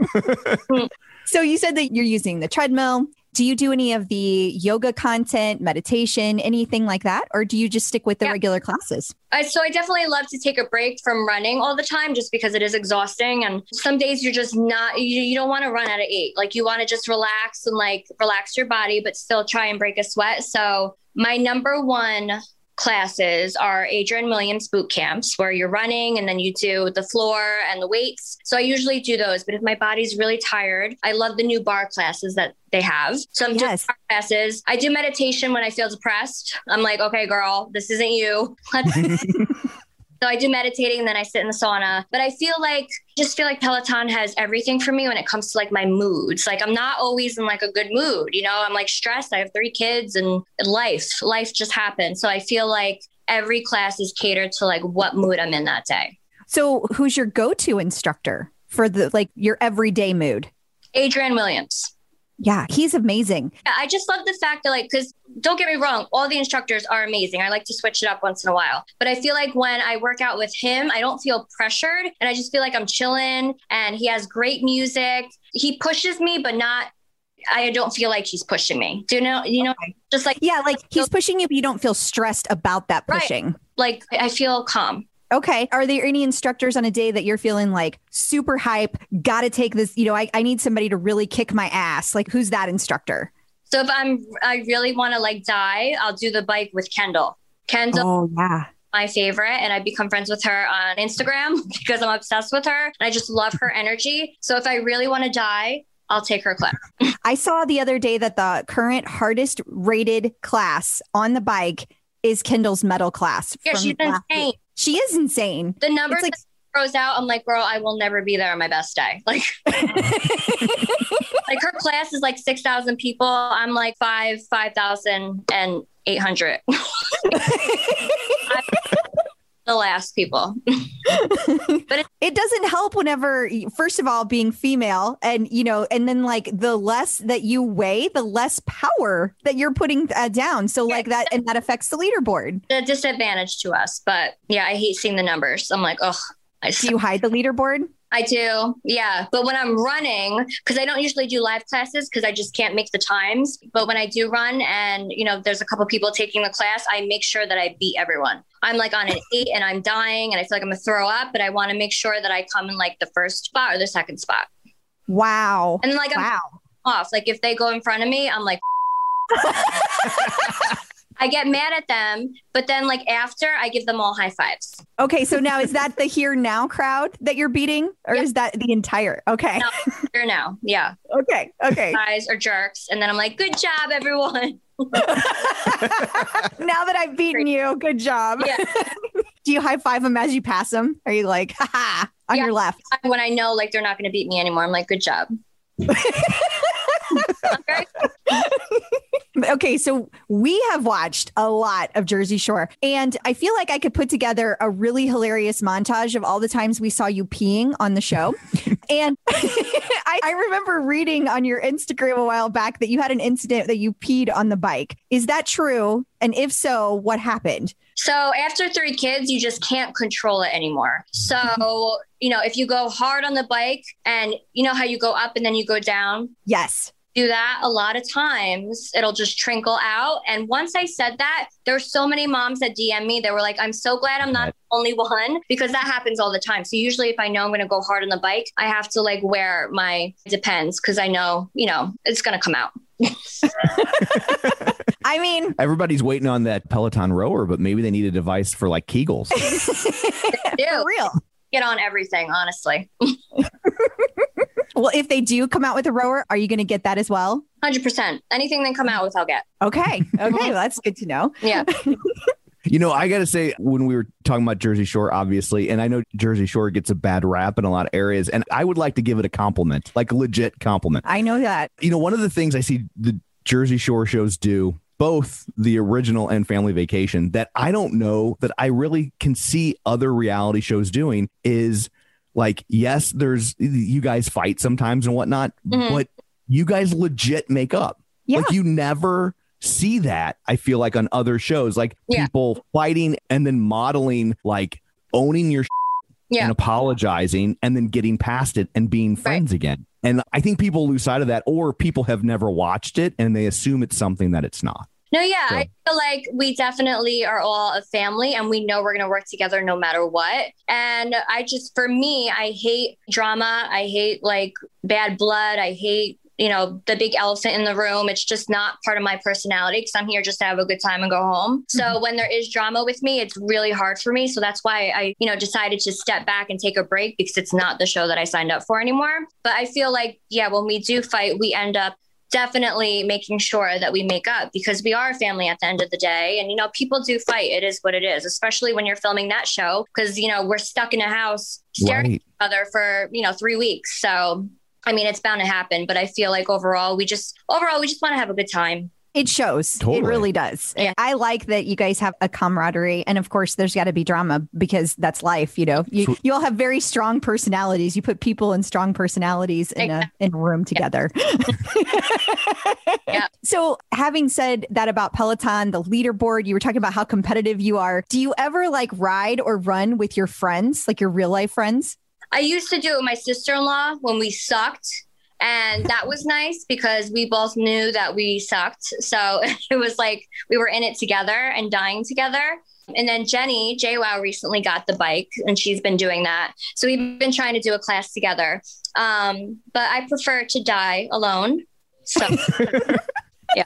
So you said that you're using the treadmill. Do you do any of the yoga content, meditation, anything like that? Or do you just stick with the Yeah. regular classes? I, so I definitely love to take a break from running all the time just because it is exhausting. And some days you're just not, you, you don't want to run at an eight. Like you want to just relax and like relax your body, but still try and break a sweat. So my number one classes are Adrian Williams boot camps where you're running and then you do the floor and the weights. So I usually do those, but if my body's really tired, I love the new barre classes that they have. So I'm Yes. doing barre classes. I do meditation when I feel depressed. I'm like, okay, girl, this isn't you. (laughs) Let's (laughs) so I do meditating and then I sit in the sauna. But I feel like just feel like Peloton has everything for me when it comes to like my moods. Like I'm not always in like a good mood, you know, I'm like stressed. I have three kids and life, life just happened. So I feel like every class is catered to like what mood I'm in that day. So who's your go-to instructor for the like your everyday mood? Adrian Williams. Yeah, he's amazing. Yeah, I just love the fact that like because don't get me wrong, all the instructors are amazing. I like to switch it up once in a while. But I feel like when I work out with him, I don't feel pressured and I just feel like I'm chilling and he has great music. He pushes me, but not I don't feel like he's pushing me. Do you know you know just like Yeah, like he's pushing you, but you don't feel stressed about that Right. pushing. like I feel calm. Okay. Are there any instructors on a day that you're feeling like super hype? Got to take this. You know, I, I need somebody to really kick my ass. Like, who's that instructor? So if I'm I really want to like die, I'll do the bike with Kendall. Kendall Oh, yeah. my favorite and I become friends with her on Instagram (laughs) because I'm obsessed with her and I just love her energy. So if I really want to die, I'll take her class. (laughs) I saw the other day that the current hardest rated class on the bike is Kendall's metal class. Yeah, she's insane. week. She is insane. The numbers It's like- throws out, I'm like, girl, I will never be there on my best day. Like, (laughs) (laughs) like her class is like six thousand people. I'm like five, five thousand and eight hundred. (laughs) the last people. (laughs) But it doesn't help whenever first of all being female and you know and then like the less that you weigh the less power that you're putting uh, down. So like that and that affects the leaderboard. The disadvantage to us, but yeah, I hate seeing the numbers. I'm like, oh, I do you hide the leaderboard I do. Yeah. But when I'm running, because I don't usually do live classes because I just can't make the times. But when I do run and, you know, there's a couple people taking the class, I make sure that I beat everyone. I'm like on an eight and I'm dying and I feel like I'm gonna throw up, but I want to make sure that I come in like the first spot or the second spot. Wow. And like I'm wow. off. Like if they go in front of me, I'm like (laughs) (laughs) I get mad at them, but then like after I give them all high fives. Okay, so now is that the (laughs) here now crowd that you're beating, or Yep. is that the entire? Okay, No, here now. Yeah. (laughs) okay, okay. Guys are jerks. And then I'm like, good job, everyone. (laughs) now that I've beaten you, good job. Yeah. Do you high five them as you pass them? Are you like, haha, on Yeah. your left? When I know like they're not gonna beat me anymore, I'm like, good job. Okay. (laughs) Okay, so we have watched a lot of Jersey Shore, and I feel like I could put together a really hilarious montage of all the times we saw you peeing on the show. (laughs) and (laughs) I, I remember reading on your Instagram a while back that you had an incident that you peed on the bike. Is that true? And if so, what happened? So after three kids, you just can't control it anymore. So, you know, if you go hard on the bike and you know how you go up and then you go down, Yes. Do that a lot of times it'll just trickle out. And once i said that there were so many moms that dm me they were like i'm so glad i'm not the only one because that happens all the time. So usually if i know i'm going to go hard on the bike i have to like wear my depends because i know you know it's going to come out. (laughs) I mean, Everybody's waiting on that Peloton rower, but maybe they need a device for like Kegels. (laughs) for real. get on everything honestly (laughs) Well, if they do come out with a rower, are you going to get that as well? 100% anything they come out with i'll get Okay. (laughs) Okay. well, that's good to know. yeah (laughs) You know, I got to say, when we were talking about Jersey Shore, obviously, and I know Jersey Shore gets a bad rap in a lot of areas, and I would like to give it a compliment, like a legit compliment. I know that. You know, one of the things I see the Jersey Shore shows do, both the original and Family Vacation, that I don't know that I really can see other reality shows doing is like, yes, there's you guys fight sometimes and whatnot, Mhm. but you guys legit make up. Yeah. Like you never see that, I feel like on other shows, like Yeah. people fighting and then modeling like owning your Yeah. and apologizing and then getting past it and being friends again. And I think people lose sight of that or people have never watched it and they assume it's something that it's not. No, yeah, So- I feel like we definitely are all a family and we know we're going to work together no matter what. And I just, for me, I hate drama. I hate like bad blood. I hate, you know, the big elephant in the room. It's just not part of my personality because I'm here just to have a good time and go home. So mm-hmm. when there is drama with me, it's really hard for me. So that's why I, you know, decided to step back and take a break because it's not the show that I signed up for anymore. But I feel like, yeah, when we do fight, we end up definitely making sure that we make up because we are a family at the end of the day. And, you know, people do fight. It is what it is, especially when you're filming that show because, you know, we're stuck in a house staring at each other for, you know, three weeks. So, I mean, it's bound to happen, but I feel like overall, we just, overall, we just want to have a good time. It shows. Totally. It really does. Yeah. I like that you guys have a camaraderie. And of course, there's got to be drama because that's life. You know, you, So- you all have very strong personalities. You put people in strong personalities in a, in a room together. (laughs) Yeah. So, having said that about Peloton, the leaderboard, you were talking about how competitive you are. Do you ever like ride or run with your friends, like your real life friends? I used to do it with my sister in law when we sucked. And that was nice because we both knew that we sucked. So (laughs) it was like we were in it together and dying together. And then Jenny, JWoww, recently got the bike and she's been doing that. So we've been trying to do a class together. Um, but I prefer to die alone. So (laughs) yeah.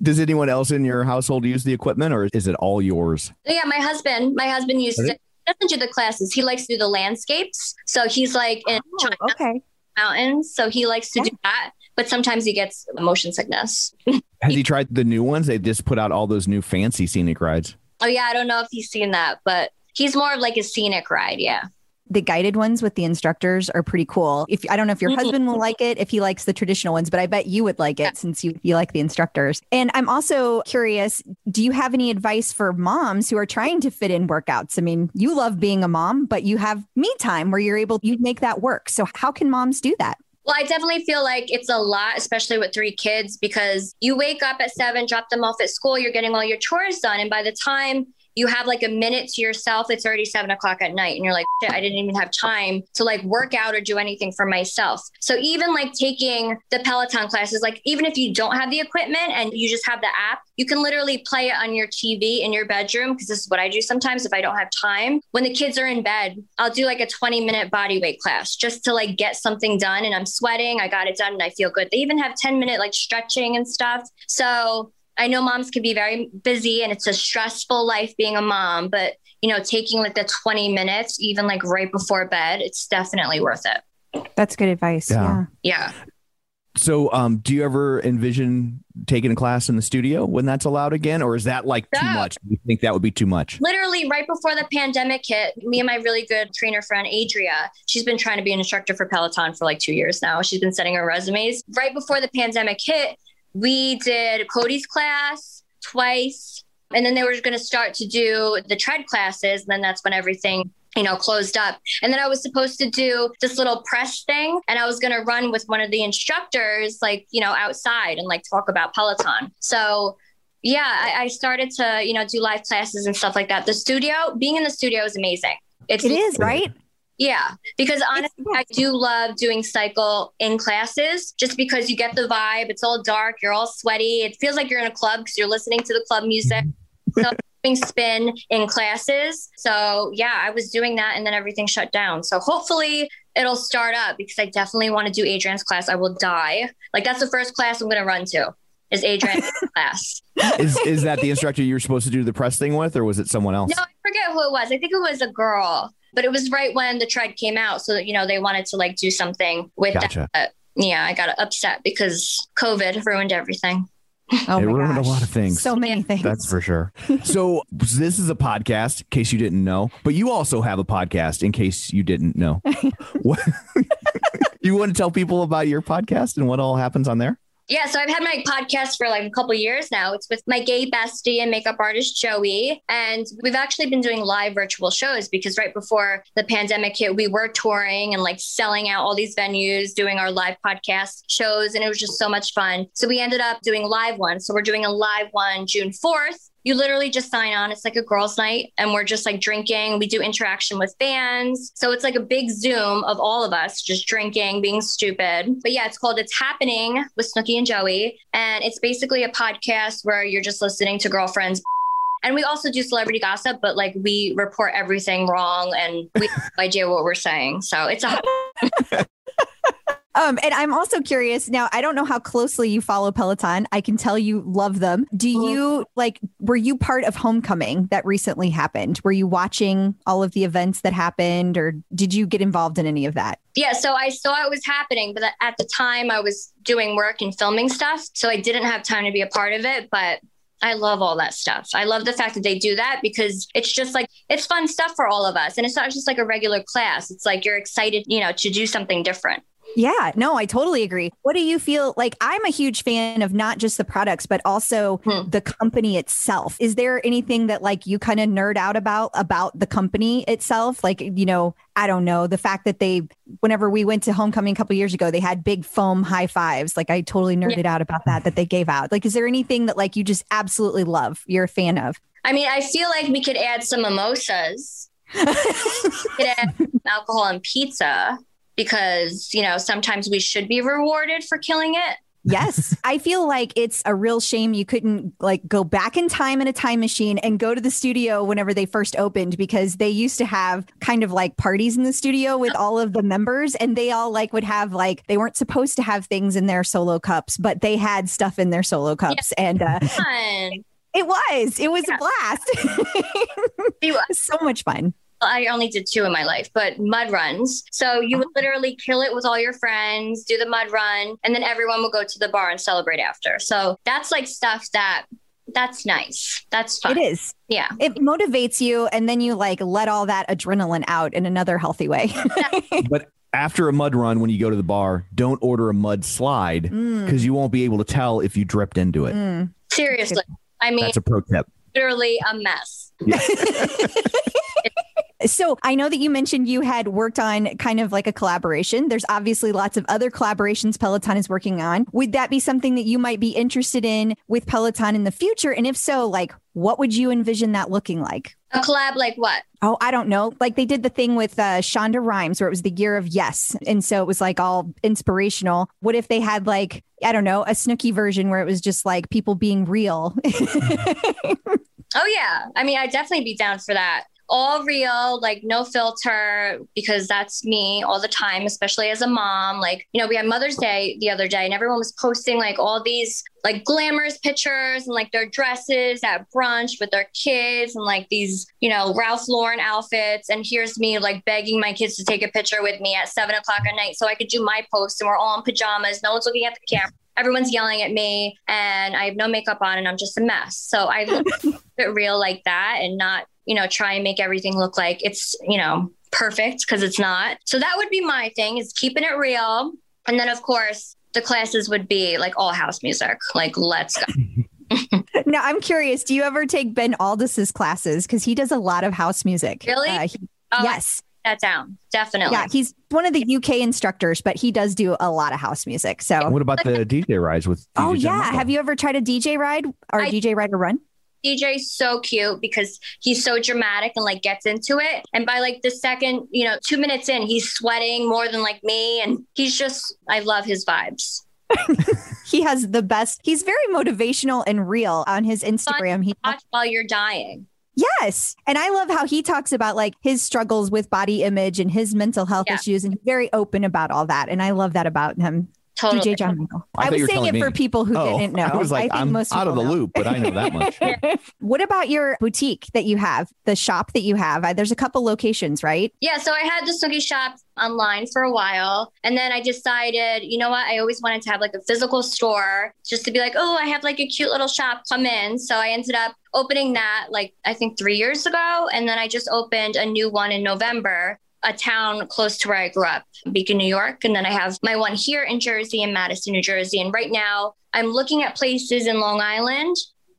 Does anyone else in your household use the equipment or is it all yours? yeah, my husband, my husband used to he doesn't do the classes. He likes to do the landscapes. So he's like in China okay. Mountains. So he likes to Yeah. do that. But sometimes he gets motion sickness. (laughs) Has he tried the new ones? They just put out all those new fancy scenic rides. Oh yeah, I don't know if he's seen that, but he's more of like a scenic ride. Yeah. The guided ones with the instructors are pretty cool. If I don't know if your Mhm. husband will like it, if he likes the traditional ones, but I bet you would like it Yeah. since you you like the instructors. And I'm also curious, do you have any advice for moms who are trying to fit in workouts? I mean, you love being a mom, but you have me time where you're able you make that work. So how can moms do that? Well, I definitely feel like it's a lot, especially with three kids, because you wake up at seven, drop them off at school, you're getting all your chores done. And by the time you have like a minute to yourself. It's already seven o'clock at night. And you're like, shit, I didn't even have time to like work out or do anything for myself. So even like taking the Peloton classes, like even if you don't have the equipment and you just have the app, you can literally play it on your TV in your bedroom. Cause this is what I do sometimes if I don't have time. When the kids are in bed, I'll do like a 20 minute body weight class just to like get something done. And I'm sweating. I got it done and I feel good. They even have 10 minute like stretching and stuff. So I know moms can be very busy and it's a stressful life being a mom, but you know, taking like the 20 minutes, even like right before bed, it's definitely worth it. That's good advice. Yeah. Yeah. Yeah. So, um, do you ever envision taking a class in the studio when that's allowed again, or is that like too No. much? Do you think that would be too much? Literally right before the pandemic hit, me and my really good trainer friend Adria, she's been trying to be an instructor for Peloton for like two years now. She's been sending her resumes. Right before the pandemic hit, we did Cody's class twice. And then they were going to start to do the tread classes. And then that's when everything, you know, closed up. And then I was supposed to do this little press thing. And I was going to run with one of the instructors, like, you know, outside and like talk about Peloton. So yeah, I, I started to, you know, do live classes and stuff like that. The studio, being in the studio is amazing. It's It is, right? Yeah, because honestly, I do love doing cycle in classes just because you get the vibe. It's all dark, you're all sweaty. It feels like you're in a club because you're listening to the club music. Mm-hmm. so doing spin in classes. So yeah, I was doing that and then everything shut down. So hopefully it'll start up because I definitely want to do Adrian's class. I will die. Like that's the first class I'm going to run to is Adrian's (laughs) class. Is is that the instructor you were supposed to do the press thing with, or was it someone else? No, I forget who it was. I think it was a girl, but it was right when the tread came out. So, you know, they wanted to like do something with Gotcha. that. But, yeah, I got upset because COVID ruined everything. Oh it ruined gosh. a lot of things. So many things. That's for sure. So this is a podcast, in case you didn't know, but you also have a podcast, in case you didn't know. (laughs) (laughs) You want to tell people about your podcast and what all happens on there? Yeah, so I've had my podcast for like a couple years now. It's with my gay bestie and makeup artist Joey, and we've actually been doing live virtual shows because right before the pandemic hit, we were touring and like selling out all these venues, doing our live podcast shows, and it was just so much fun. So we ended up doing live ones. So we're doing a live one June fourth. You literally just sign on. It's like a girls' night, and we're just like drinking. We do interaction with fans. So it's like a big Zoom of all of us just drinking, being stupid. But yeah, it's called It's Happening with Snooki and Joey. And it's basically a podcast where you're just listening to girlfriends. And we also do celebrity gossip, but like we report everything wrong and we have no (laughs) idea what we're saying. So it's a (laughs) (laughs) Um, and I'm also curious now. I don't know how closely you follow Peloton. I can tell you love them. Do you like? Were you part of Homecoming that recently happened? Were you watching all of the events that happened, or did you get involved in any of that? Yeah, so I saw it was happening, but at the time I was doing work and filming stuff. So I didn't have time to be a part of it. But I love all that stuff. I love the fact that they do that because it's just like, it's fun stuff for all of us. And it's not just like a regular class. It's like you're excited, you know, to do something different. Yeah, no, I totally agree. What do you feel like? I'm a huge fan of not just the products, but also Hmm. the company itself. Is there anything that like you kind of nerd out about about the company itself? Like, you know, I don't know, the fact that they whenever we went to homecoming a couple years ago, they had big foam high fives. Like I totally nerded out about that that they gave out. Like, is there anything that like you just absolutely love, you're a fan of? I mean, I feel like we could add some mimosas, (laughs) could add alcohol and pizza because, you know, sometimes we should be rewarded for killing it. Yes. (laughs) I feel like it's a real shame you couldn't like go back in time in a time machine and go to the studio whenever they first opened because they used to have kind of like parties in the studio with all of the members and they all like would have like they weren't supposed to have things in their solo cups, but they had stuff in their solo cups and uh Fun. (laughs) it was it was Yeah. a blast. (laughs) it was so much fun. I only did two in my life, but mud runs. So you would literally kill it with all your friends, do the mud run, and then everyone will go to the bar and celebrate after. So that's like stuff that that's nice. That's fun. It is. Yeah. It motivates you and then you like let all that adrenaline out in another healthy way. (laughs) But after a mud run, when you go to the bar, don't order a mud slide Mm, because you won't be able to tell if you dripped into it. mm. Seriously. I mean, That's a pro tip. literally a mess. Yeah. (laughs) (laughs) So I know that you mentioned you had worked on kind of like a collaboration. There's obviously lots of other collaborations Peloton is working on. Would that be something that you might be interested in with Peloton in the future? And if so, like what would you envision that looking like? A collab like what? Oh, I don't know. Like they did the thing with uh, Shonda Rhimes where it was the year of yes. And so it was like all inspirational. What if they had like, I don't know, a Snooki version where it was just like people being real? (laughs) Oh yeah. I mean, I'd definitely be down for that. All real, like no filter, because that's me all the time, especially as a mom. Like, you know, we had Mother's Day the other day and everyone was posting like all these like glamorous pictures and like their dresses at brunch with their kids and like these, you know, Ralph Lauren outfits. And here's me like begging my kids to take a picture with me at seven o'clock at night so I could do my post and we're all in pajamas. No one's looking at the camera everyone's yelling at me and I have no makeup on and I'm just a mess. So I look (laughs) it real like that and not, you know, try and make everything look like it's, you know, perfect because it's not. So that would be my thing is keeping it real. And then of course the classes would be like all house music. Like let's go. (laughs) now I'm curious, do you ever take Ben Alldis's classes? Because he does a lot of house music. Really? Uh, he- Oh, yes. That down. Definitely. Yeah, he's one of the UK instructors, but he does do a lot of house music. So, What about the (laughs) DJ rides with? DJ oh yeah, Michael? have you ever tried a DJ ride or a I- DJ ride or run? DJ's so cute because he's so dramatic and like gets into it. And by like the second, you know, two minutes in, he's sweating more than like me. And he's just, I love his vibes. (laughs) He has the best. He's very motivational and real on his Instagram. He Watch while you're dying. Yes, and I love how he talks about like his struggles with body image and his mental health Yeah. issues, and he's very open about all that. And I love that about him. Totally. DJ John Michael. I I, was saying it telling for people who Oh, didn't (laughs) know. I was like, think I'm most out of the know. loop, but I know that much. (laughs) What about your boutique that you have, the shop that you have? There's a couple locations, right? Yeah, so I had the Snooki shop online for a while. And then I decided, you know what? I always wanted to have like a physical store just to be like, oh, I have like a cute little shop, come in. So I ended up opening that like I think three years ago. And then I just opened a new one in November. A town close to where I grew up, Beacon, New York. And then I have my one here in Jersey and Madison, New Jersey. And right now I'm looking at places in Long Island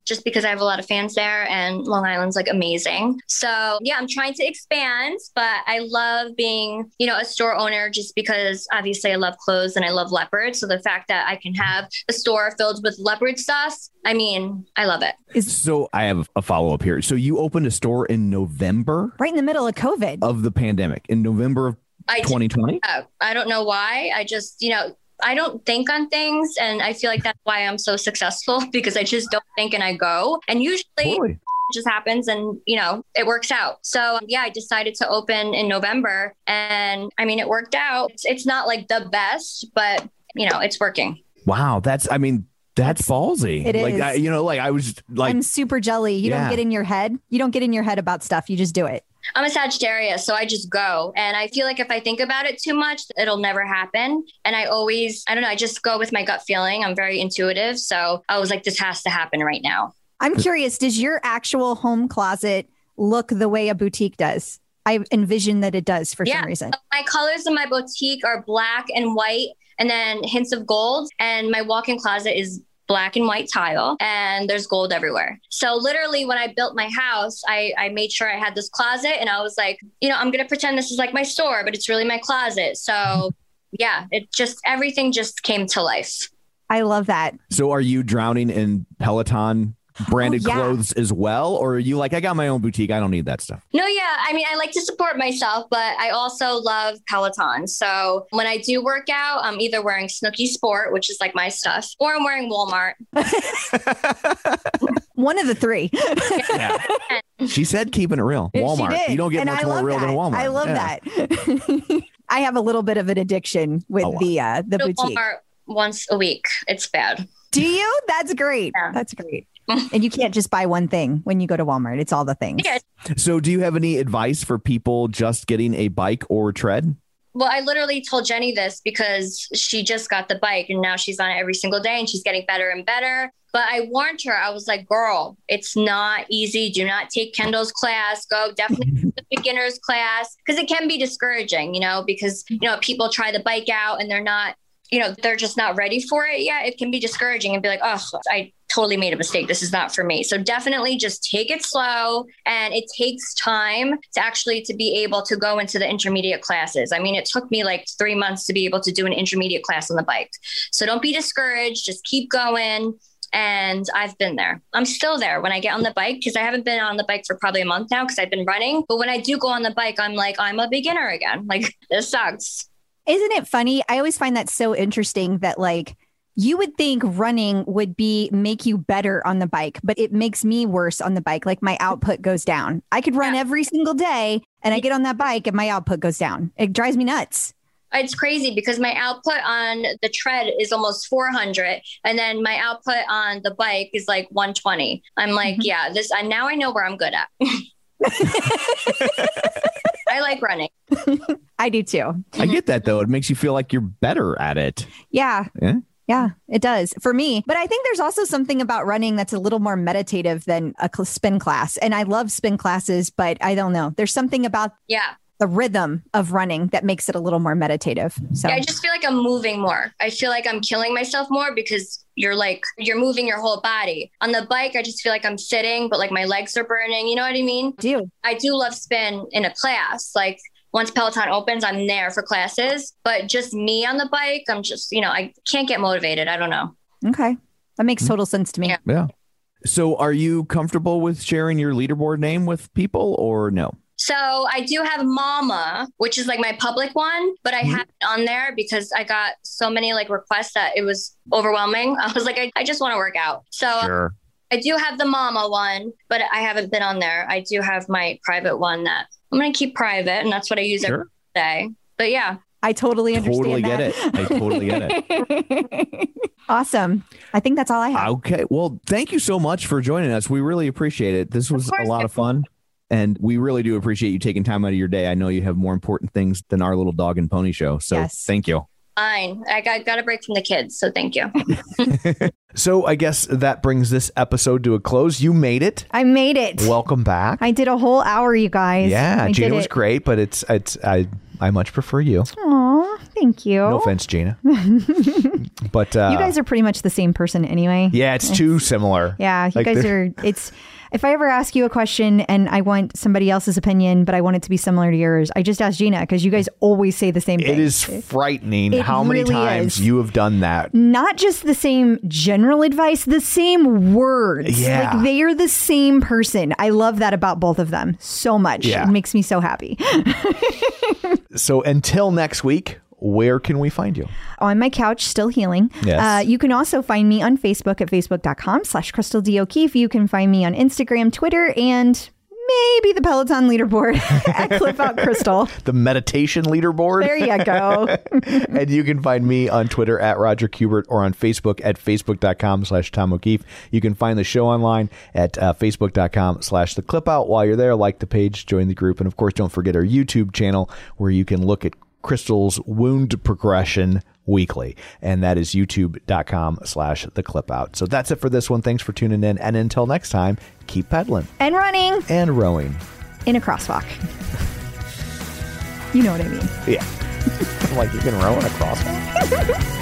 just because I have a lot of fans there and Long Island's like amazing. So yeah, I'm trying to expand, but I love being, you know, a store owner just because obviously I love clothes and I love leopards. So the fact that I can have a store filled with leopard stuff, I mean, I love it. So I have a follow up here. So you opened a store in November Right in the middle of COVID. of the pandemic, in November of I 2020. uh, I don't know why. I just, you know, I don't think on things. And I feel like that's why I'm so successful (laughs) because I just don't think and I go. And usually Totally. just happens and you know it works out so yeah i decided to open in november and i mean it worked out it's, it's not like the best but you know it's working Wow, that's I mean that's ballsy. It like is. I, you know, like I was like I'm super jelly. You Yeah. don't get in your head. You don't get in your head about stuff. You just do it. i'm a sagittarius so i just go and i feel like if i think about it too much it'll never happen and i always i don't know i just go with my gut feeling i'm very intuitive so i was like this has to happen right now I'm curious, does your actual home closet look the way a boutique does? I envision that it does for Yeah. some reason. my colors in my boutique are black and white and then hints of gold and my walk-in closet is black and white tile and there's gold everywhere. So literally when i built my house i i made sure i had this closet and i was like you know i'm gonna pretend this is like my store but it's really my closet. So yeah it just everything just came to life. I love that. so are you drowning in Peloton branded Oh, yeah. clothes as well? Or are you like, I got my own boutique, I don't need that stuff? No, yeah. I mean, I like to support myself, but I also love Peloton. So when I do work out, I'm either wearing Snooki Sport, which is like my stuff, or I'm wearing Walmart. (laughs) One of the three. yeah. (laughs) She said keeping it real. She Walmart. did. You don't get And much more real that. than Walmart. I love Yeah. that. (laughs) I have a little bit of an addiction with Oh, wow. the uh, the boutique. Walmart once a week. It's bad. Do you? That's great. Yeah. That's great. (laughs) and you can't just buy one thing when you go to Walmart. It's all the things. Yeah. So do you have any advice for people just getting a bike or tread? Well, I literally told Jenny this because she just got the bike and now she's on it every single day and she's getting better and better. But I warned her, I was like, girl, it's not easy. Do not take Kendall's class. Go definitely (laughs) the beginner's class because it can be discouraging, you know, because, you know, people try the bike out and they're not, you know, they're just not ready for it yet. It can be discouraging and be like, oh, I totally made a mistake. This is not for me. So definitely just take it slow and it takes time to actually to be able to go into the intermediate classes. I mean, it took me like 3 months to be able to do an intermediate class on the bike. So don't be discouraged, just keep going and I've been there. I'm still there when I get on the bike because I haven't been on the bike for probably a month now because I've been running. But when I do go on the bike, I'm like, I'm a beginner again. Like, (laughs) this sucks. Isn't it funny? I always find that so interesting that like you would think running would be make you better on the bike, but it makes me worse on the bike. Like my output goes down. I could run Yeah. every single day and I get on that bike and my output goes down. It drives me nuts. It's crazy because my output on the tread is almost 400, and then my output on the bike is like 120. I'm like, Mhm. yeah, this. And now I know where I'm good at. (laughs) I like running. (laughs) I do too. I get that though. It makes you feel like you're better at it. Yeah. Yeah. Yeah, it does for me. But I think there's also something about running that's a little more meditative than a spin class. And I love spin classes, but I don't know. There's something about Yeah. the rhythm of running that makes it a little more meditative. So Yeah, I just feel like I'm moving more. I feel like I'm killing myself more because you're like you're moving your whole body. On the bike, I just feel like I'm sitting, but like my legs are burning. You know what I mean? I do. I do love spin in a class. Like once Peloton opens, I'm there for classes. But just me on the bike, I'm just, you know, I can't get motivated. I don't know. Okay. That makes total sense to me. Yeah. Yeah. So are you comfortable with sharing your leaderboard name with people or no? So I do have Mama, which is like my public one, but I Mhm. have it on there because I got so many like requests that it was overwhelming. (laughs) I was like, I, I just want to work out. So Sure. I do have the Mama one, but I haven't been on there. I do have my private one that I'm going to keep private, and that's what I use every Sure. day. But yeah, I totally understand. Totally get it. I totally get it. (laughs) awesome. I think that's all I have. Okay. Well, thank you so much for joining us. We really appreciate it. This was a lot of fun. And we really do appreciate you taking time out of your day. I know you have more important things than our little dog and pony show. So Yes. thank you. Fine. I got, got a break from the kids. So thank you. (laughs) So I guess that brings this episode to a close. You made it. I made it. Welcome back. I did a whole hour, you guys. yeah, I Gina was it. great, but it's it's I I much prefer you. Aw, thank you. No offense, Gina. (laughs) but uh, you guys are pretty much the same person anyway. yeah, it's too similar. Yeah, you Like guys are. It's if I ever ask you a question and I want somebody else's opinion, but I want it to be similar to yours, I just ask Gina because you guys always say the same thing. It is frightening It how many times is. you have done that. not just the same general advice, the same words. Yeah. Like they are the same person. I love that about both of them so much. Yeah. It makes me so happy. (laughs) So until next week, where can we find you? on my couch, still healing. Yes. Uh, you can also find me on Facebook at facebook.com slash Crystal D. O'Keefe. You can find me on Instagram, Twitter, and maybe the Peloton leaderboard (laughs) at Clip Out Crystal. (laughs) The meditation leaderboard. There you go. (laughs) and you can find me on Twitter at Roger Kubert or on Facebook at facebook.com slash Tom O'Keefe. You can find the show online at uh, facebook.com slash the clip out. While you're there, like the page, join the group. And of course, don't forget our YouTube channel where you can look at Crystal's wound progression weekly. And that is youtube.com slash the clip out. So that's it for this one. Thanks for tuning in. And until next time, keep pedaling. And running. And rowing. In a crosswalk. you know what I mean. Yeah. (laughs) Like, you can row in a crosswalk? (laughs)